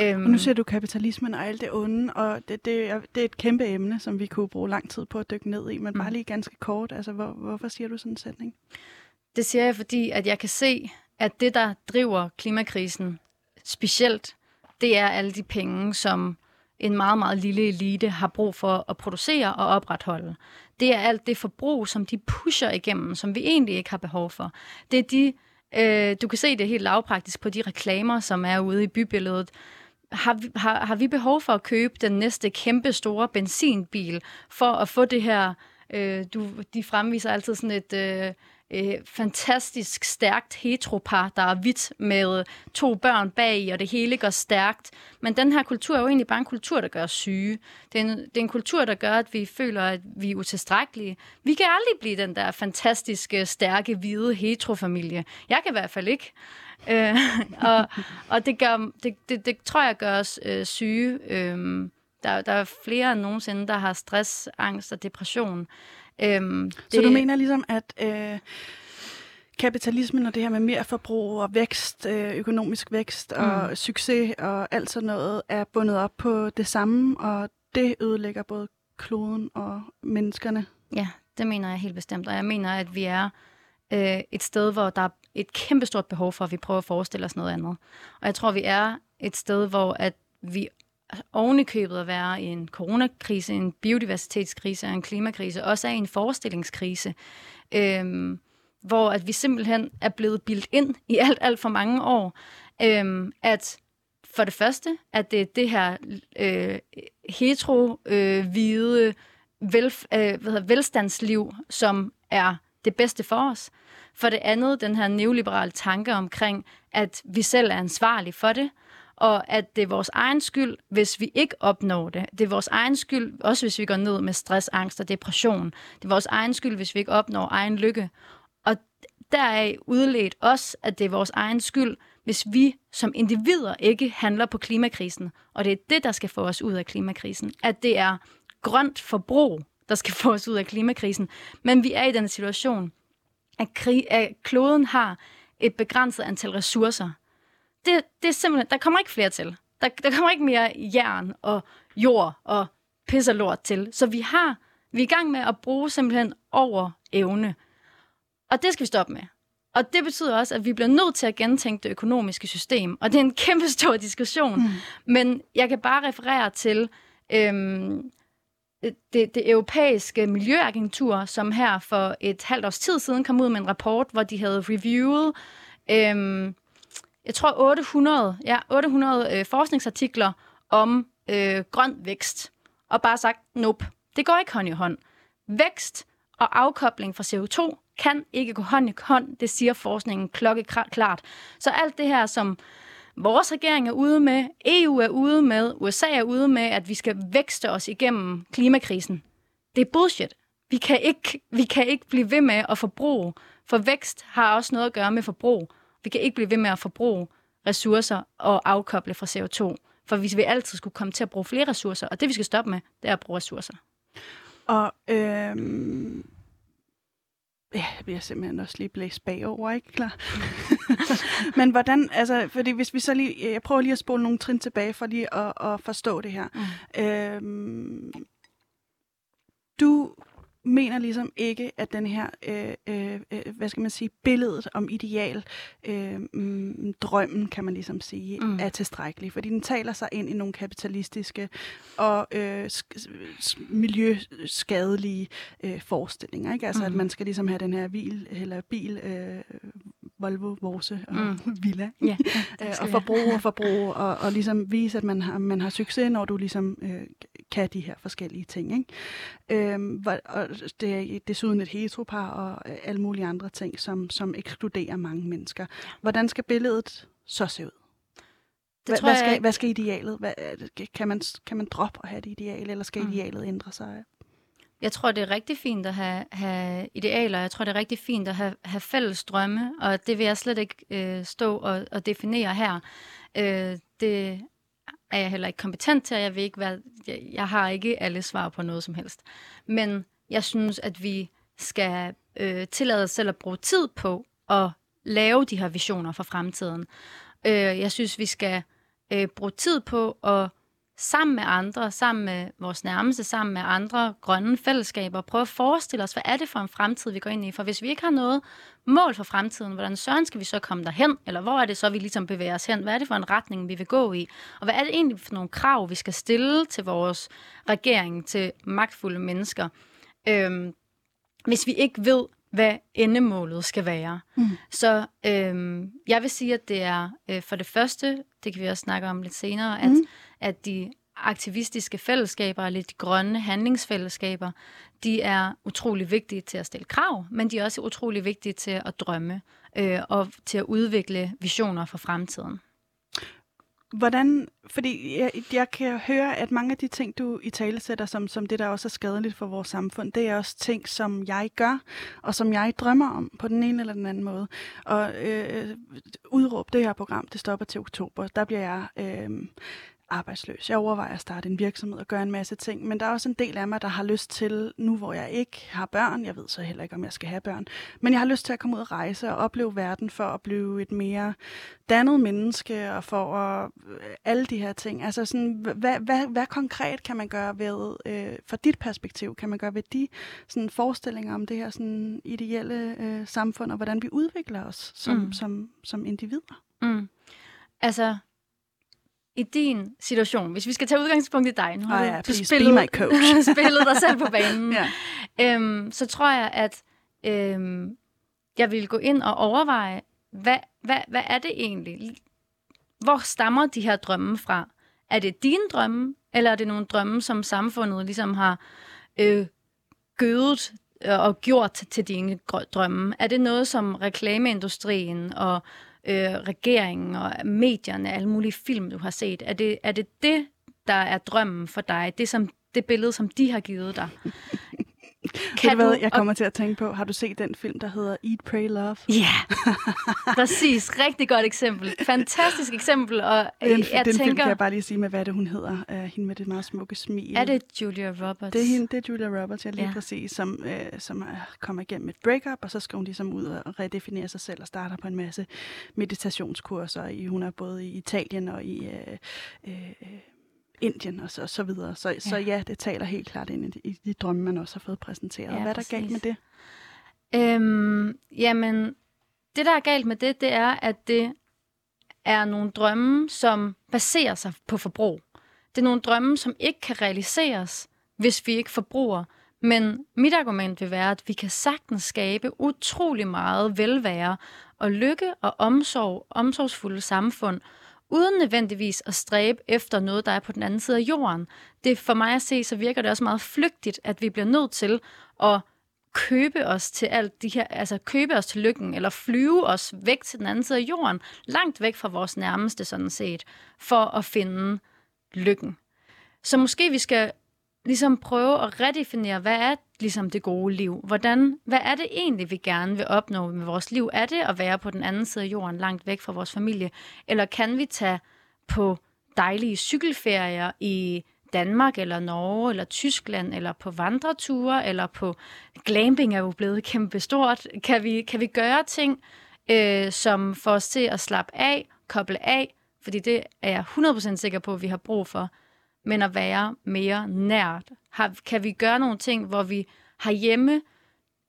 Øhm, og nu ser du kapitalismen og alt det onde, og det, det, er, det er et kæmpe emne, som vi kunne bruge lang tid på at dykke ned i, men mm. bare lige ganske kort, altså hvor, hvorfor siger du sådan en sætning? Det siger jeg, fordi at jeg kan se, at det, der driver klimakrisen specielt, det er alle de penge, som en meget, meget lille elite har brug for at producere og opretholde. Det er alt det forbrug, som de pusher igennem, som vi egentlig ikke har behov for. Det er de Øh, du kan se det helt lavpraktisk på de reklamer, som er ude i bybilledet. Har vi, har, har vi behov for at købe den næste kæmpe store benzinbil for at få det her? Øh, du, de fremviser altid sådan et... Øh, øh, fantastisk stærkt heteropar, der er hvidt med to børn bag og det hele går stærkt. Men den her kultur er jo egentlig bare en kultur, der gør os syge. Det er, en, det er en kultur, der gør, at vi føler, at vi er utilstrækkelige. Vi kan aldrig blive den der fantastiske, stærke, hvide heterofamilie. Jeg kan i hvert fald ikke. Øh, og og det, gør, det, det, det tror jeg gør os øh, syge. Øh, der, der er flere end nogensinde, der har stress, angst og depression. Øhm, det... Så du mener ligesom, at øh, kapitalismen og det her med mere forbrug og vækst, øh, økonomisk vækst og mm. succes og alt sådan noget, er bundet op på det samme, og det ødelægger både kloden og menneskerne? Ja, Det mener jeg helt bestemt, og jeg mener, at vi er øh, et sted, hvor der er et kæmpestort behov for, at vi prøver at forestille os noget andet. Og jeg tror, vi er et sted, hvor at vi ovenikøbet købet at være i en coronakrise, en biodiversitetskrise og en klimakrise, også er i en forestillingskrise, øhm, hvor at vi simpelthen er blevet bildt ind i alt, alt for mange år, øhm, at for det første, at det er det her øh, hetero-hvide øh, vel, øh, hvad hedder, velstandsliv, som er det bedste for os. For det andet, den her neoliberale tanke omkring, at vi selv er ansvarlige for det, og at det er vores egen skyld, hvis vi ikke opnår det. Det er vores egen skyld, også hvis vi går ned med stress, angst og depression. Det er vores egen skyld, hvis vi ikke opnår egen lykke. Og deraf udledt også, at det er vores egen skyld, hvis vi som individer ikke handler på klimakrisen. Og det er det, der skal få os ud af klimakrisen. At det er grønt forbrug, der skal få os ud af klimakrisen. Men vi er i den situation, at, krig, at kloden har et begrænset antal ressourcer. Det, det er simpelthen, der kommer ikke flere til. Der, der kommer ikke mere jern og jord og pisse lort til. Så vi har, vi er i gang med at bruge simpelthen over evne. Og det skal vi stoppe med. Og det betyder også, at vi bliver nødt til at gentænke det økonomiske system. Og det er en kæmpe stor diskussion. Mm. Men jeg kan bare referere til øhm, det, det europæiske miljøagentur, som her for et halvt års tid siden kom ud med en rapport, hvor de havde reviewet, øhm, jeg tror 800, ja, 800 øh, forskningsartikler om øh, grøn vækst, og bare sagt, nope, det går ikke hånd i hånd. Vækst og afkobling fra CO2 kan ikke gå hånd i hånd, det siger forskningen klokkeklart. Så alt det her, som vores regering er ude med, EU er ude med, USA er ude med, at vi skal vækste os igennem klimakrisen. Det er bullshit. Vi kan ikke, vi kan ikke blive ved med at forbruge, for vækst har også noget at gøre med forbrug. Vi kan ikke blive ved med at forbruge ressourcer og afkoble fra CO2, for hvis vi altid skulle komme til at bruge flere ressourcer, og det vi skal stoppe med, det er at bruge ressourcer. Og øhm, Ja, jeg bliver simpelthen også lige blæst bagover, ikke klar? Men hvordan, altså, fordi hvis vi så lige, jeg prøver lige at spole nogle trin tilbage for lige at, at forstå det her. Mm. Øhm, du mener ligesom ikke, at den her, øh, øh, øh, hvad skal man sige, billedet om ideal, øh, mm, drømmen, kan man ligesom sige, mm. er tilstrækkelig. Fordi den taler sig ind i nogle kapitalistiske og øh, miljøskadelige øh, forestillinger. Ikke? Altså, mm. at man skal ligesom have den her bil, eller bil øh, Volvo, Vorse og mm. Villa. Ja, ja, og forbruge og forbruge, og, og ligesom vise, at man har, man har succes, når du ligesom øh, kan de her forskellige ting. Ikke? Øhm, og det er desuden et heteropar og alle mulige andre ting, som, som ekskluderer mange mennesker. Hvordan skal billedet så se ud? Det tror hvad, skal, jeg... hvad skal idealet? Hvad, kan, man, kan man droppe at have det ideal, eller skal mm. idealet ændre sig? Jeg tror, det er rigtig fint at have, have idealer. Jeg tror, det er rigtig fint at have, have fælles drømme, og det vil jeg slet ikke øh, stå og, og definere her. Øh, det er jeg heller ikke kompetent til, og jeg, vil ikke være, jeg, jeg har ikke alle svar på noget som helst. Men jeg synes, at vi skal øh, tillade os selv at bruge tid på at lave de her visioner for fremtiden. Øh, jeg synes, vi skal øh, bruge tid på at sammen med andre, sammen med vores nærmeste, sammen med andre grønne fællesskaber, prøve at forestille os, hvad er det for en fremtid, vi går ind i? For hvis vi ikke har noget mål for fremtiden, hvordan søren skal vi så komme derhen? Eller hvor er det så, vi ligesom bevæger os hen? Hvad er det for en retning, vi vil gå i? Og hvad er det egentlig for nogle krav, vi skal stille til vores regering, til magtfulde mennesker? Øhm, hvis vi ikke ved, hvad endemålet skal være. Mm. Så øhm, jeg vil sige, at det er øh, for det første, det kan vi også snakke om lidt senere, at, mm. at de aktivistiske fællesskaber, eller de grønne handlingsfællesskaber, de er utrolig vigtige til at stille krav, men de er også utrolig vigtige til at drømme øh, og til at udvikle visioner for fremtiden. Hvordan, fordi jeg, jeg kan høre, at mange af de ting, du i tale sætter, som, som det, der også er skadeligt for vores samfund, det er også ting, som jeg gør, og som jeg drømmer om på den ene eller den anden måde. Og øh, udråb det her program, det stopper til oktober, der bliver jeg øh, arbejdsløs. Jeg overvejer at starte en virksomhed og gøre en masse ting, men der er også en del af mig, der har lyst til, nu hvor jeg ikke har børn, jeg ved så heller ikke, om jeg skal have børn, men jeg har lyst til at komme ud og rejse og opleve verden for at blive et mere dannet menneske og for at, øh, alle de her ting. Altså sådan, hvad, hvad, hvad konkret kan man gøre ved, øh, fra dit perspektiv, kan man gøre ved de sådan, forestillinger om det her sådan, ideelle øh, samfund, og hvordan vi udvikler os som, mm. som, som individer? Mm. Altså, i din situation, hvis vi skal tage udgangspunkt i dig, nu har oh, ja, du spillet, be my coach. spillet dig selv på banen, ja. øhm, så tror jeg, at øhm, jeg vil gå ind og overveje, hvad, hvad, hvad er det egentlig? Hvor stammer de her drømme fra? Er det dine drømme, eller er det nogle drømme, som samfundet ligesom har øh, gødet øh, og gjort til dine drømme? Er det noget, som reklameindustrien og øh, regeringen og medierne, alle mulige film, du har set. Er det, er det det, der er drømmen for dig? Det, som, det billede, som de har givet dig? Kan du, hvad, jeg kommer og... til at tænke på, har du set den film, der hedder Eat, Pray, Love? Ja, yeah. præcis. Rigtig godt eksempel. Fantastisk eksempel. Og den, jeg den tænker, film kan jeg bare lige sige med, hvad det hun hedder. Uh, hende med det meget smukke smil. Er det Julia Roberts? Det er, hende, det er Julia Roberts, jeg lige ja. præcis, som, uh, som kommer igennem et breakup, og så skal hun ligesom ud og redefinere sig selv og starter på en masse meditationskurser. I, hun er både i Italien og i... Uh, uh, Indien og så, og så videre. Så, ja. så ja, det taler helt klart ind i, i de drømme, man også har fået præsenteret. Ja, Hvad er der galt med det? Øhm, jamen, det der er galt med det, det er, at det er nogle drømme, som baserer sig på forbrug. Det er nogle drømme, som ikke kan realiseres, hvis vi ikke forbruger. Men mit argument vil være, at vi kan sagtens skabe utrolig meget velvære og lykke og omsorg, omsorgsfulde samfund, uden nødvendigvis at stræbe efter noget, der er på den anden side af jorden. Det for mig at se, så virker det også meget flygtigt, at vi bliver nødt til at købe os til alt de her, altså købe os til lykken, eller flyve os væk til den anden side af jorden, langt væk fra vores nærmeste sådan set, for at finde lykken. Så måske vi skal ligesom prøve at redefinere, hvad er ligesom det gode liv? Hvordan, hvad er det egentlig, vi gerne vil opnå med vores liv? Er det at være på den anden side af jorden, langt væk fra vores familie? Eller kan vi tage på dejlige cykelferier i Danmark eller Norge eller Tyskland eller på vandreture eller på glamping er jo blevet kæmpe stort. Kan vi, kan vi gøre ting, øh, som får os til at slappe af, koble af, fordi det er jeg 100% sikker på, at vi har brug for, men at være mere nært. Har, kan vi gøre nogle ting, hvor vi har hjemme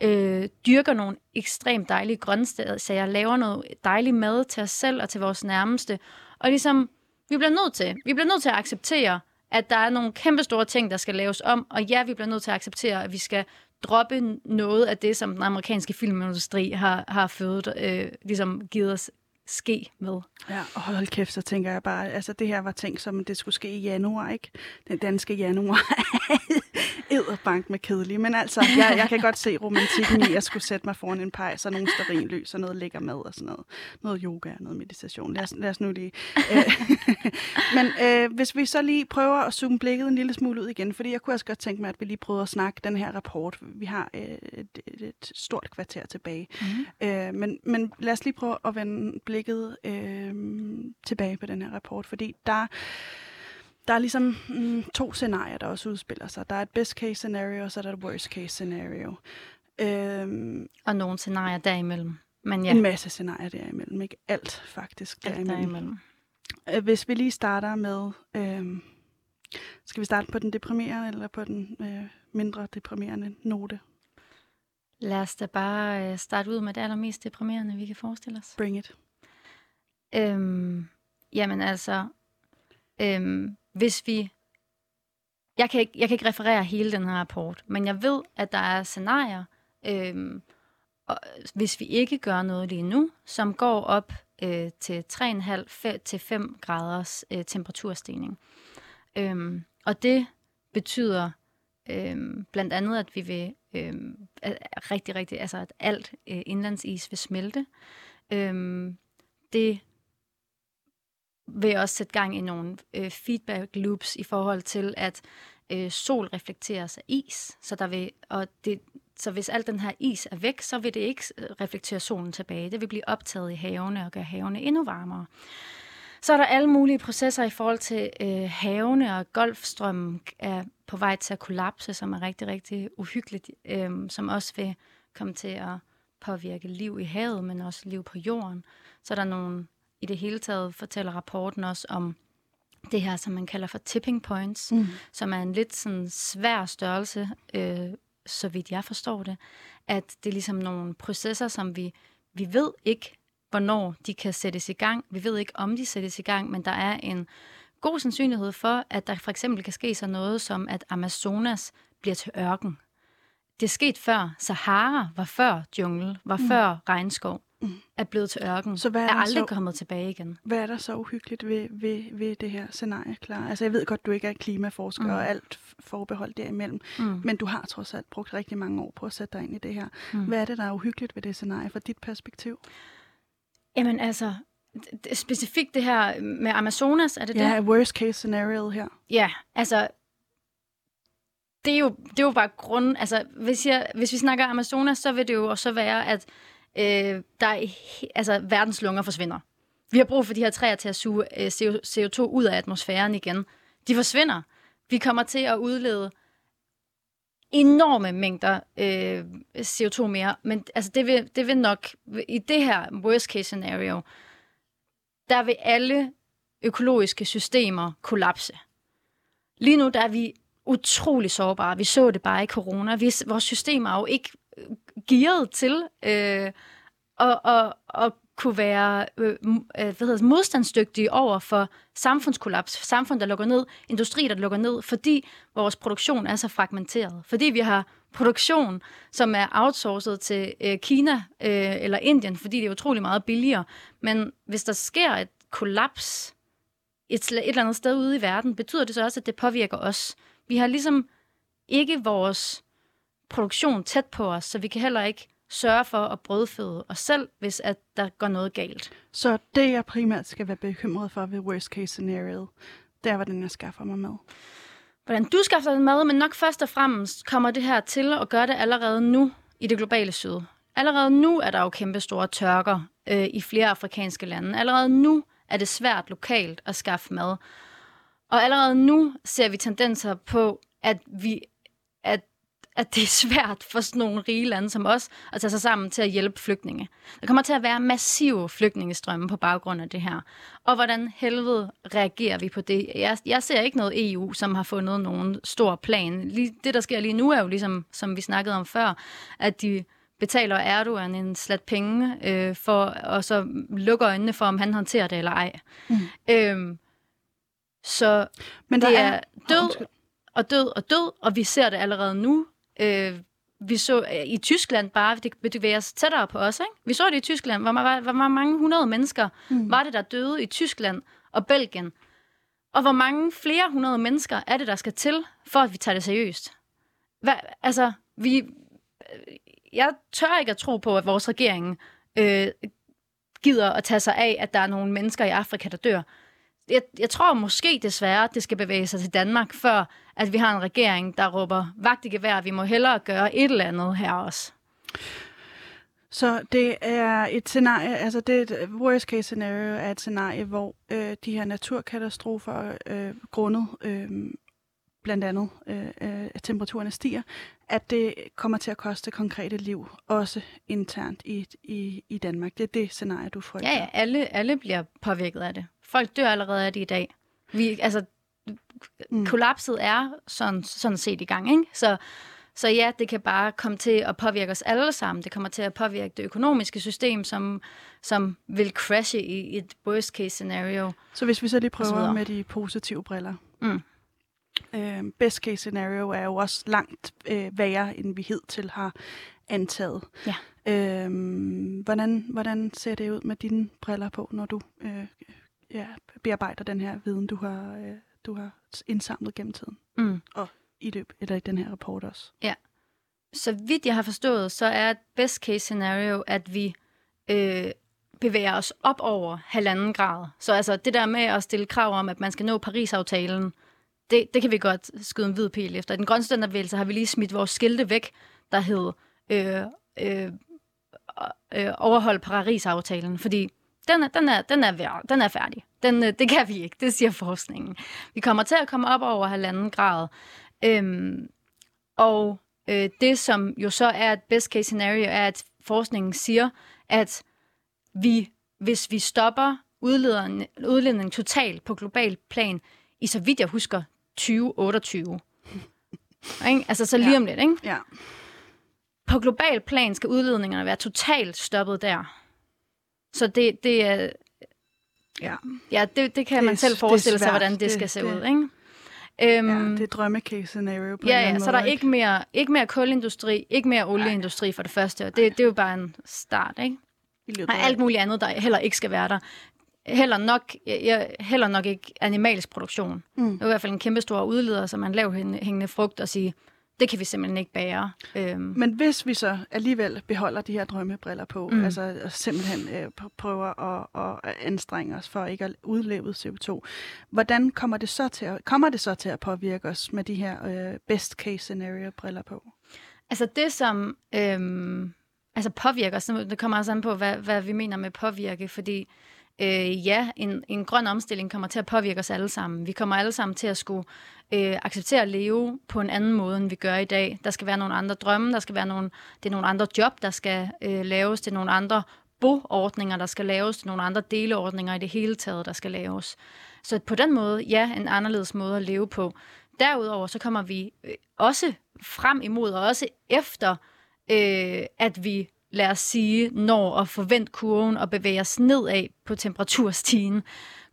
øh, dyrker nogle ekstremt dejlige grøntsager, så jeg laver noget dejlig mad til os selv og til vores nærmeste, og ligesom, vi bliver nødt til, vi bliver nødt til at acceptere, at der er nogle kæmpe store ting, der skal laves om, og ja, vi bliver nødt til at acceptere, at vi skal droppe noget af det, som den amerikanske filmindustri har, har født, øh, ligesom givet os ske med. Ja, og hold kæft, så tænker jeg bare, altså det her var tænkt som, det skulle ske i januar, ikke? Den danske januar bank med kedelig. Men altså, jeg, jeg kan godt se romantikken i, at jeg skulle sætte mig foran en pejs og nogle sterinlys og noget lækker mad og sådan noget. Noget yoga og noget meditation. Lad os, lad os nu lige... Øh. Men øh, hvis vi så lige prøver at zoome blikket en lille smule ud igen, fordi jeg kunne også godt tænke mig, at vi lige prøver at snakke den her rapport. Vi har øh, et, et stort kvarter tilbage. Mm-hmm. Øh, men, men lad os lige prøve at vende blikket øh, tilbage på den her rapport, fordi der der er ligesom mm, to scenarier, der også udspiller sig. Der er et best case scenario, og så er der et worst case scenario. Øhm, og nogle scenarier derimellem. Men ja. En masse scenarier derimellem. Ikke alt faktisk alt derimellem. derimellem. Øh, hvis vi lige starter med... Øhm, skal vi starte på den deprimerende, eller på den øh, mindre deprimerende note? Lad os da bare øh, starte ud med det allermest deprimerende, vi kan forestille os. Bring it. Øhm, jamen altså, øhm, hvis vi... Jeg kan, ikke, jeg kan ikke referere hele den her rapport, men jeg ved, at der er scenarier, øhm, og hvis vi ikke gør noget lige nu, som går op øh, til 3,5 til 5 graders øh, temperaturstigning. Øhm, og det betyder øhm, blandt andet, at vi vil øhm, rigtig, rigtig, altså at alt øh, indlandsis vil smelte. Øhm, det vil også sætte gang i nogle øh, feedback loops i forhold til, at øh, sol reflekteres af is, så der vil, og det, så hvis al den her is er væk, så vil det ikke øh, reflektere solen tilbage. Det vil blive optaget i havene og gøre havene endnu varmere. Så er der alle mulige processer i forhold til øh, havene, og golfstrømmen er på vej til at kollapse, som er rigtig, rigtig uhyggeligt, øh, som også vil komme til at påvirke liv i havet, men også liv på jorden. Så er der nogle, i det hele taget fortæller rapporten også om det her, som man kalder for tipping points, mm. som er en lidt sådan svær størrelse, øh, så vidt jeg forstår det, at det er ligesom nogle processer, som vi, vi ved ikke, hvornår de kan sættes i gang. Vi ved ikke, om de sættes i gang, men der er en god sandsynlighed for, at der for eksempel kan ske sådan noget som, at Amazonas bliver til ørken. Det er sket før. Sahara var før jungle, var mm. før regnskov. Er blevet til ørken, så hvad er, er aldrig så, kommet tilbage igen. Hvad er der så uhyggeligt ved, ved, ved det her scenarie, klar? Altså jeg ved godt, du ikke er klimaforsker mm. og alt forbeholdt derimellem, mm. men du har trods alt brugt rigtig mange år på at sætte dig ind i det her. Mm. Hvad er det, der er uhyggeligt ved det scenarie fra dit perspektiv? Jamen altså, specifikt det her med Amazonas, er det ja, det? Ja, worst case scenario her. Ja, altså, det er jo, det er jo bare grund... Altså, hvis, jeg, hvis vi snakker Amazonas, så vil det jo også være, at øh, der er, altså, verdens lunger forsvinder. Vi har brug for de her træer til at suge øh, CO2 ud af atmosfæren igen. De forsvinder. Vi kommer til at udlede enorme mængder øh, CO2 mere, men altså, det, vil, det vil nok, i det her worst case scenario, der vil alle økologiske systemer kollapse. Lige nu der er vi utrolig sårbare. Vi så det bare i corona. Vi, vores systemer er jo ikke øh, gearet til øh, at, at, at kunne være øh, øh hvad hedder modstandsdygtige over for samfundskollaps, samfund, der lukker ned, industri, der lukker ned, fordi vores produktion er så fragmenteret. Fordi vi har produktion, som er outsourcet til øh, Kina øh, eller Indien, fordi det er utrolig meget billigere. Men hvis der sker et kollaps et, et eller andet sted ude i verden, betyder det så også, at det påvirker os. Vi har ligesom ikke vores produktion tæt på os, så vi kan heller ikke sørge for at brødføde os selv, hvis at der går noget galt. Så det, jeg primært skal være bekymret for ved worst case scenario, det er, hvordan jeg skaffer mig mad. Hvordan du skaffer dig mad, men nok først og fremmest kommer det her til at gøre det allerede nu i det globale syd. Allerede nu er der jo kæmpe store tørker øh, i flere afrikanske lande. Allerede nu er det svært lokalt at skaffe mad. Og allerede nu ser vi tendenser på, at vi at at det er svært for sådan nogle rige lande som os at tage sig sammen til at hjælpe flygtninge. Der kommer til at være massive flygtningestrømme på baggrund af det her. Og hvordan helvede reagerer vi på det? Jeg, jeg ser ikke noget EU, som har fundet nogen stor plan. Lige, det, der sker lige nu, er jo ligesom, som vi snakkede om før, at de betaler Erdogan en slat penge, øh, for, og så lukker øjnene for, om han håndterer det eller ej. Mm. Øhm, så Men det er, er død og død og død, og vi ser det allerede nu. Øh, vi så øh, i Tyskland bare, det bevæger sig tættere på os, ikke? Vi så det i Tyskland, hvor, hvor, hvor mange hundrede mennesker mm. var det, der døde i Tyskland og Belgien. Og hvor mange flere hundrede mennesker er det, der skal til, for at vi tager det seriøst? Hvad, altså, vi, jeg tør ikke at tro på, at vores regering øh, gider at tage sig af, at der er nogle mennesker i Afrika, der dør. Jeg, jeg tror måske desværre, at det skal bevæge sig til Danmark, før at vi har en regering, der råber vagt i gevær, vi må hellere gøre et eller andet her også. Så det er et scenarie, altså det er et worst case scenario er et scenarie, hvor øh, de her naturkatastrofer øh, grundet øh, blandt andet øh, øh, at temperaturerne stiger, at det kommer til at koste konkrete liv, også internt i, i, i Danmark. Det er det scenarie, du frygter. Ja, ja alle, alle bliver påvirket af det. Folk dør allerede af det i dag. Vi, altså, mm. kollapset er sådan, sådan set i gang, ikke? Så, så ja, det kan bare komme til at påvirke os alle sammen. Det kommer til at påvirke det økonomiske system, som, som vil crashe i et worst case scenario. Så hvis vi så lige prøver med de positive briller. Mm. Øh, best case scenario er jo også langt øh, værre, end vi hidtil har antaget. Ja. Øh, hvordan, hvordan ser det ud med dine briller på, når du øh, ja, bearbejder den her viden, du har, øh, du har indsamlet gennem tiden? Mm. Og i løb, eller i den her rapport også. Ja. Så vidt jeg har forstået, så er et best case scenario, at vi øh, bevæger os op over halvanden grad. Så altså det der med at stille krav om, at man skal nå Paris-aftalen, det, det kan vi godt skyde en hvid pil efter. I den grønne stænderbevægelse har vi lige smidt vores skilte væk, der hed øh, øh, øh, overhold Paris-aftalen, fordi Den er, den er, den er, vær, den er færdig. Den, øh, det kan vi ikke, det siger forskningen. Vi kommer til at komme op over halvanden grad. Øhm, og øh, det, som jo så er et best case scenario, er, at forskningen siger, at vi, hvis vi stopper udledningen totalt på global plan, i så vidt jeg husker, 2028. ikke? Altså så lige ja. om lidt, ikke? Ja. På global plan skal udledningerne være totalt stoppet der. Så det, det er... Ja, ja det, det kan det, man selv forestille sig, hvordan det, det skal se det, ud, ikke? Øhm, ja, det er drømme-case scenario på ja, ja, så der er ikke mere, ikke mere kulindustri, ikke mere olieindustri Nej. for det første. Det, det er jo bare en start, ikke? Og alt muligt andet, der heller ikke skal være der. Heller nok, ja, heller nok ikke animalsk produktion. Mm. Det er i hvert fald en kæmpe stor udleder, som man laver hængende frugt og sige, det kan vi simpelthen ikke bære. Øhm. Men hvis vi så alligevel beholder de her drømmebriller på, mm. altså simpelthen øh, prøver at, at anstrenge os for ikke at udleve CO2, hvordan kommer det så til at, kommer det så til at påvirke os med de her øh, best case scenario briller på? Altså det, som øhm, altså påvirker os, det kommer også an på, hvad, hvad vi mener med påvirke, fordi øh, ja, en, en grøn omstilling kommer til at påvirke os alle sammen. Vi kommer alle sammen til at skulle øh, acceptere at leve på en anden måde, end vi gør i dag. Der skal være nogle andre drømme, der skal være nogle, det er nogle andre job, der skal øh, laves, det er nogle andre boordninger, der skal laves, det er nogle andre deleordninger i det hele taget, der skal laves. Så på den måde, ja, en anderledes måde at leve på. Derudover så kommer vi øh, også frem imod, og også efter, øh, at vi lad os sige, når at forvente kurven og bevæge os nedad på temperaturstigen,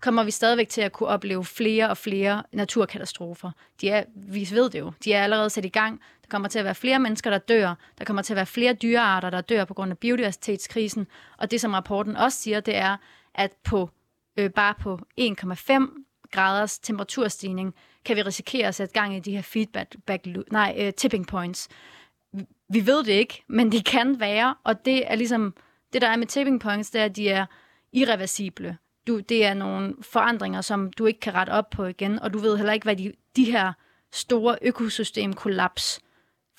kommer vi stadigvæk til at kunne opleve flere og flere naturkatastrofer. De er, vi ved det jo, de er allerede sat i gang. Der kommer til at være flere mennesker, der dør. Der kommer til at være flere dyrearter, der dør på grund af biodiversitetskrisen. Og det, som rapporten også siger, det er, at på øh, bare på 1,5 graders temperaturstigning, kan vi risikere at sætte gang i de her feedback, back, nej, øh, tipping points, vi ved det ikke, men det kan være, og det er ligesom, det der er med tipping points, det er, at de er irreversible. Du, det er nogle forandringer, som du ikke kan rette op på igen, og du ved heller ikke, hvad de, de her store økosystemkollaps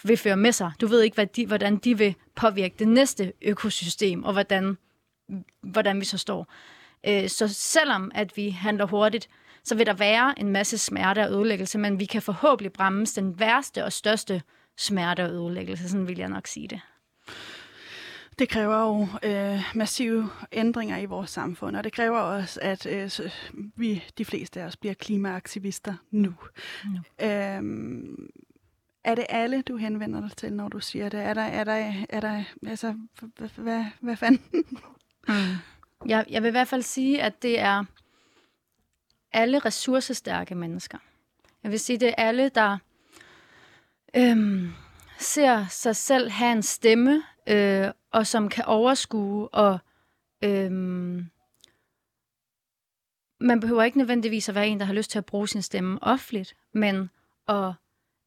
vil føre med sig. Du ved ikke, hvad de, hvordan de vil påvirke det næste økosystem, og hvordan, hvordan vi så står. Øh, så selvom at vi handler hurtigt, så vil der være en masse smerte og ødelæggelse, men vi kan forhåbentlig bremse den værste og største smerte og ødelæggelse, sådan vil jeg nok sige det. Det kræver jo øh, massive ændringer i vores samfund, og det kræver også, at øh, vi, de fleste af os, bliver klimaaktivister nu. nu. Øhm, er det alle, du henvender dig til, når du siger det? Er der, er der, er der altså, hvad, hvad, hvad fanden? Mm. Jeg, jeg vil i hvert fald sige, at det er alle ressourcestærke mennesker. Jeg vil sige, det er alle, der øhm, ser sig selv have en stemme, øh, og som kan overskue og øhm, man behøver ikke nødvendigvis at være en, der har lyst til at bruge sin stemme offentligt, men at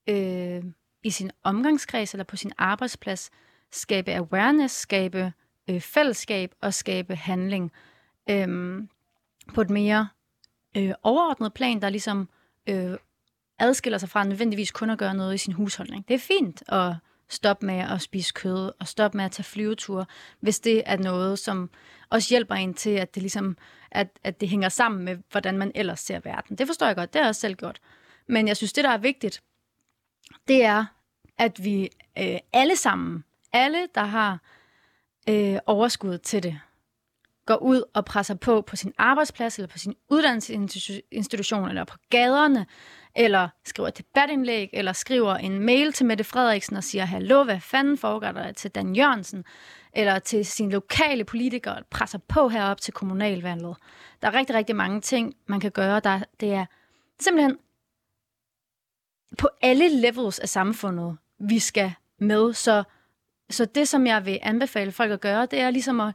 øh, i sin omgangskreds eller på sin arbejdsplads skabe awareness, skabe øh, fællesskab og skabe handling. Øh, på et mere øh, overordnet plan, der ligesom øh, adskiller sig fra nødvendigvis kun at gøre noget i sin husholdning. Det er fint at stoppe med at spise kød og stoppe med at tage flyveture, hvis det er noget, som også hjælper en til, at det ligesom at, at det hænger sammen med, hvordan man ellers ser verden. Det forstår jeg godt, det har jeg også selv gjort. Men jeg synes, det, der er vigtigt, det er, at vi øh, alle sammen, alle, der har øh, overskud til det, går ud og presser på på sin arbejdsplads, eller på sin uddannelsesinstitution, eller på gaderne, eller skriver et debatindlæg, eller skriver en mail til Mette Frederiksen og siger, hallo, hvad fanden foregår der til Dan Jørgensen, eller til sine lokale politikere, og presser på herop til kommunalvalget. Der er rigtig, rigtig mange ting, man kan gøre. Der, det er simpelthen på alle levels af samfundet, vi skal med. Så, så det, som jeg vil anbefale folk at gøre, det er ligesom at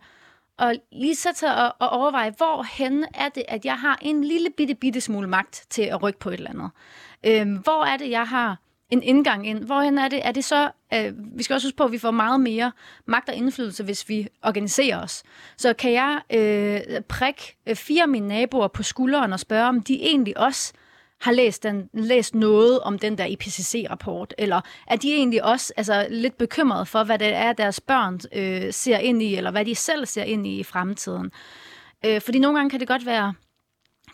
og lige sætte sig og, og overveje, hvor hen er det, at jeg har en lille bitte, bitte smule magt til at rykke på et eller andet. Øhm, hvor er det, jeg har en indgang ind? Hvorhen er det? Er det så, øh, vi skal også huske på, at vi får meget mere magt og indflydelse, hvis vi organiserer os. Så kan jeg øh, prikke øh, fire af mine naboer på skulderen og spørge, om de egentlig også har læst, den, læst noget om den der IPCC-rapport, eller er de egentlig også altså, lidt bekymrede for, hvad det er, deres børn øh, ser ind i, eller hvad de selv ser ind i i fremtiden? Øh, fordi nogle gange kan det godt være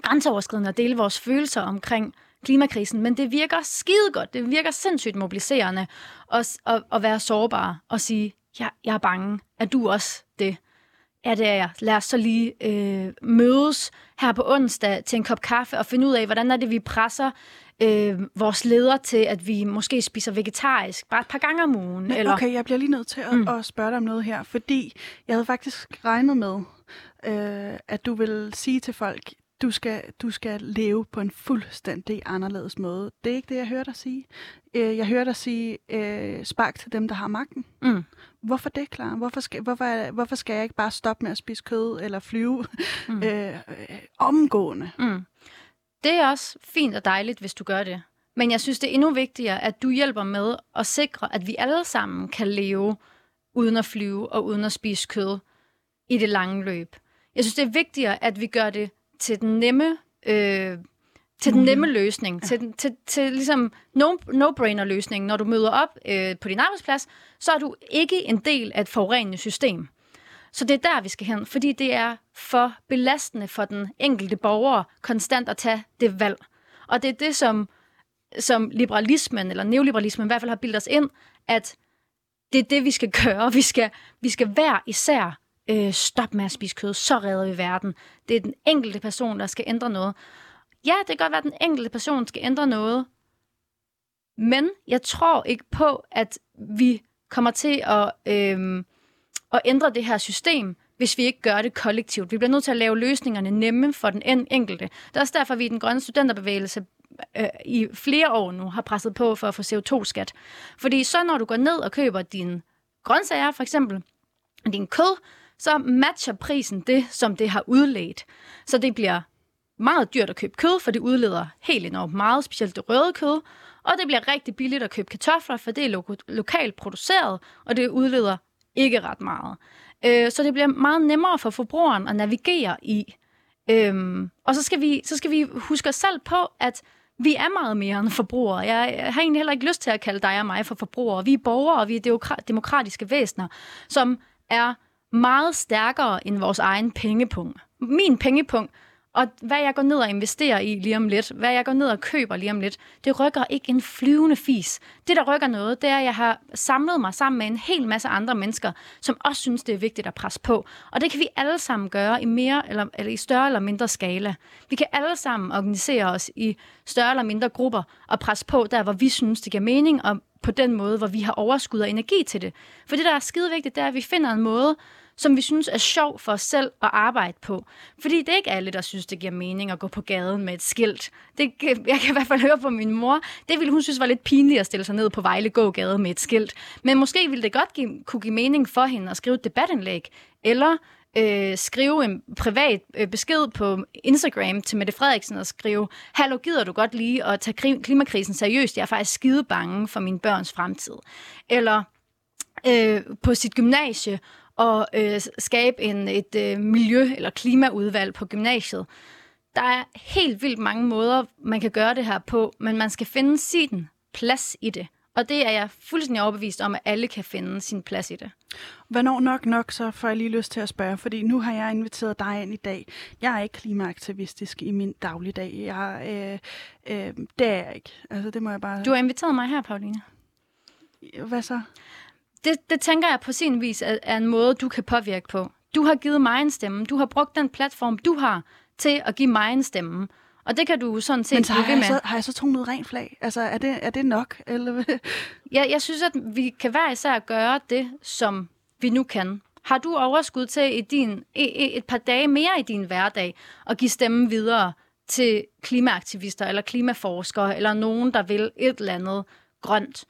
grænseoverskridende at dele vores følelser omkring klimakrisen, men det virker skide godt. Det virker sindssygt mobiliserende at, at, at være sårbar og sige, ja, jeg er bange. Er du også det? Ja, det er jeg. Lad os så lige øh, mødes her på onsdag til en kop kaffe og finde ud af, hvordan er det, vi presser øh, vores ledere til, at vi måske spiser vegetarisk bare et par gange om ugen. Men, eller... Okay, jeg bliver lige nødt til at, mm. at spørge dig om noget her, fordi jeg havde faktisk regnet med, øh, at du vil sige til folk, du skal, du skal leve på en fuldstændig anderledes måde. Det er ikke det, jeg hører dig sige. Øh, jeg hører dig sige, øh, spark til dem, der har magten. Mm. Hvorfor det, klar? Hvorfor skal, hvorfor, hvorfor skal jeg ikke bare stoppe med at spise kød eller flyve mm. øh, øh, omgående? Mm. Det er også fint og dejligt, hvis du gør det. Men jeg synes, det er endnu vigtigere, at du hjælper med at sikre, at vi alle sammen kan leve uden at flyve og uden at spise kød i det lange løb. Jeg synes, det er vigtigere, at vi gør det til den nemme, øh, til den nemme løsning, ja. til, til, til ligesom no, no-brainer løsning. Når du møder op øh, på din arbejdsplads, så er du ikke en del af et forurenende system. Så det er der, vi skal hen, fordi det er for belastende for den enkelte borger konstant at tage det valg. Og det er det, som, som liberalismen, eller neoliberalismen i hvert fald har bildet os ind, at det er det, vi skal gøre. Vi skal, vi skal hver især øh, stop med at spise kød, så redder vi verden. Det er den enkelte person, der skal ændre noget. Ja, det kan godt være, at den enkelte person skal ændre noget, men jeg tror ikke på, at vi kommer til at, øh, at ændre det her system, hvis vi ikke gør det kollektivt. Vi bliver nødt til at lave løsningerne nemme for den enkelte. Det er også derfor, at vi i den grønne studenterbevægelse øh, i flere år nu har presset på for at få CO2-skat. Fordi så når du går ned og køber dine grøntsager, for eksempel, din kød, så matcher prisen det, som det har udledt. Så det bliver meget dyrt at købe kød, for det udleder helt enormt meget, specielt det røde kød. Og det bliver rigtig billigt at købe kartofler, for det er lo- lokalt produceret, og det udleder ikke ret meget. Øh, så det bliver meget nemmere for forbrugeren at navigere i. Øhm, og så skal, vi, så skal vi huske os selv på, at vi er meget mere end forbrugere. Jeg har egentlig heller ikke lyst til at kalde dig og mig for forbrugere. Vi er borgere, og vi er demokratiske væsener, som er meget stærkere end vores egen pengepunkt. Min pengepunkt, og hvad jeg går ned og investerer i lige om lidt, hvad jeg går ned og køber lige om lidt, det rykker ikke en flyvende fis. Det, der rykker noget, det er, at jeg har samlet mig sammen med en hel masse andre mennesker, som også synes, det er vigtigt at presse på. Og det kan vi alle sammen gøre i mere eller, eller i større eller mindre skala. Vi kan alle sammen organisere os i større eller mindre grupper og presse på der, hvor vi synes, det giver mening, og på den måde, hvor vi har overskud og energi til det. For det, der er skide vigtigt, det er, at vi finder en måde, som vi synes er sjov for os selv at arbejde på. Fordi det er ikke alle, der synes, det giver mening at gå på gaden med et skilt. Det, jeg kan i hvert fald høre på min mor. Det ville hun synes var lidt pinligt at stille sig ned på Vejle gågade med et skilt. Men måske ville det godt give, kunne give mening for hende at skrive et debatindlæg, eller øh, skrive en privat øh, besked på Instagram til Mette Frederiksen og skrive, Hallo, gider du godt lige at tage klimakrisen seriøst? Jeg er faktisk skide bange for min børns fremtid. Eller øh, på sit gymnasie og øh, skabe en, et øh, miljø- eller klimaudvalg på gymnasiet. Der er helt vildt mange måder, man kan gøre det her på, men man skal finde sin plads i det. Og det er jeg fuldstændig overbevist om, at alle kan finde sin plads i det. Hvornår nok nok, så får jeg lige lyst til at spørge, fordi nu har jeg inviteret dig ind i dag. Jeg er ikke klimaaktivistisk i min dagligdag. Jeg, øh, øh, det er jeg ikke. Altså, det må jeg bare... Du har inviteret mig her, Pauline. Hvad så? Det, det tænker jeg på sin vis er, er en måde, du kan påvirke på. Du har givet mig en stemme. Du har brugt den platform, du har, til at give mig en stemme. Og det kan du sådan set Men så har, jeg med. Så, har jeg så tonet rent flag? Altså, er det, er det nok? Eller? ja, jeg synes, at vi kan hver især gøre det, som vi nu kan. Har du overskud til i din, i, et par dage mere i din hverdag at give stemmen videre til klimaaktivister eller klimaforskere eller nogen, der vil et eller andet grønt?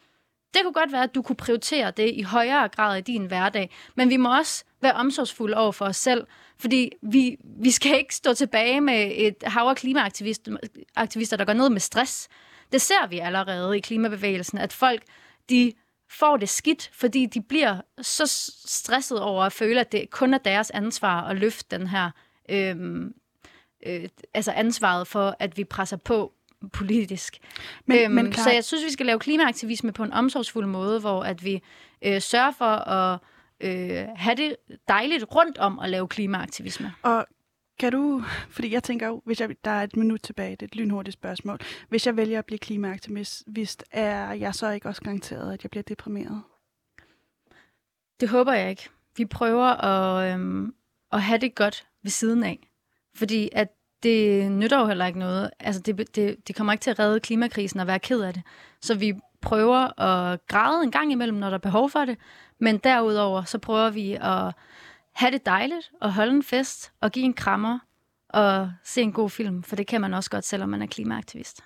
Det kunne godt være, at du kunne prioritere det i højere grad i din hverdag, men vi må også være omsorgsfulde over for os selv, fordi vi, vi skal ikke stå tilbage med et hav af klimaaktivister, der går ned med stress. Det ser vi allerede i klimabevægelsen, at folk de får det skidt, fordi de bliver så stresset over at føle, at det kun er deres ansvar at løfte den her, øhm, øh, altså ansvaret for, at vi presser på politisk. Men, øhm, men klar... Så jeg synes, vi skal lave klimaaktivisme på en omsorgsfuld måde, hvor at vi øh, sørger for at øh, have det dejligt rundt om at lave klimaaktivisme. Og Kan du, fordi jeg tænker jo, hvis jeg, der er et minut tilbage, det er et lynhurtigt spørgsmål. Hvis jeg vælger at blive klimaaktivist, er jeg så ikke også garanteret, at jeg bliver deprimeret? Det håber jeg ikke. Vi prøver at, øhm, at have det godt ved siden af. Fordi at det nytter jo heller ikke noget. Altså det, det, det kommer ikke til at redde klimakrisen og være ked af det. Så vi prøver at græde en gang imellem, når der er behov for det. Men derudover, så prøver vi at have det dejligt og holde en fest og give en krammer og se en god film, for det kan man også godt, selvom man er klimaaktivist.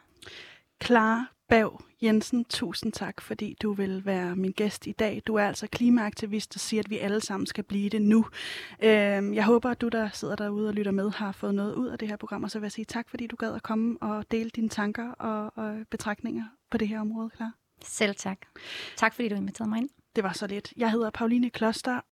Klar Bav Jensen, tusind tak, fordi du vil være min gæst i dag. Du er altså klimaaktivist og siger, at vi alle sammen skal blive det nu. Øhm, jeg håber, at du, der sidder derude og lytter med, har fået noget ud af det her program, og så vil jeg sige tak, fordi du gad at komme og dele dine tanker og, og betragtninger på det her område, klar. Selv tak. Tak, fordi du inviterede mig ind. Det var så lidt. Jeg hedder Pauline Kloster,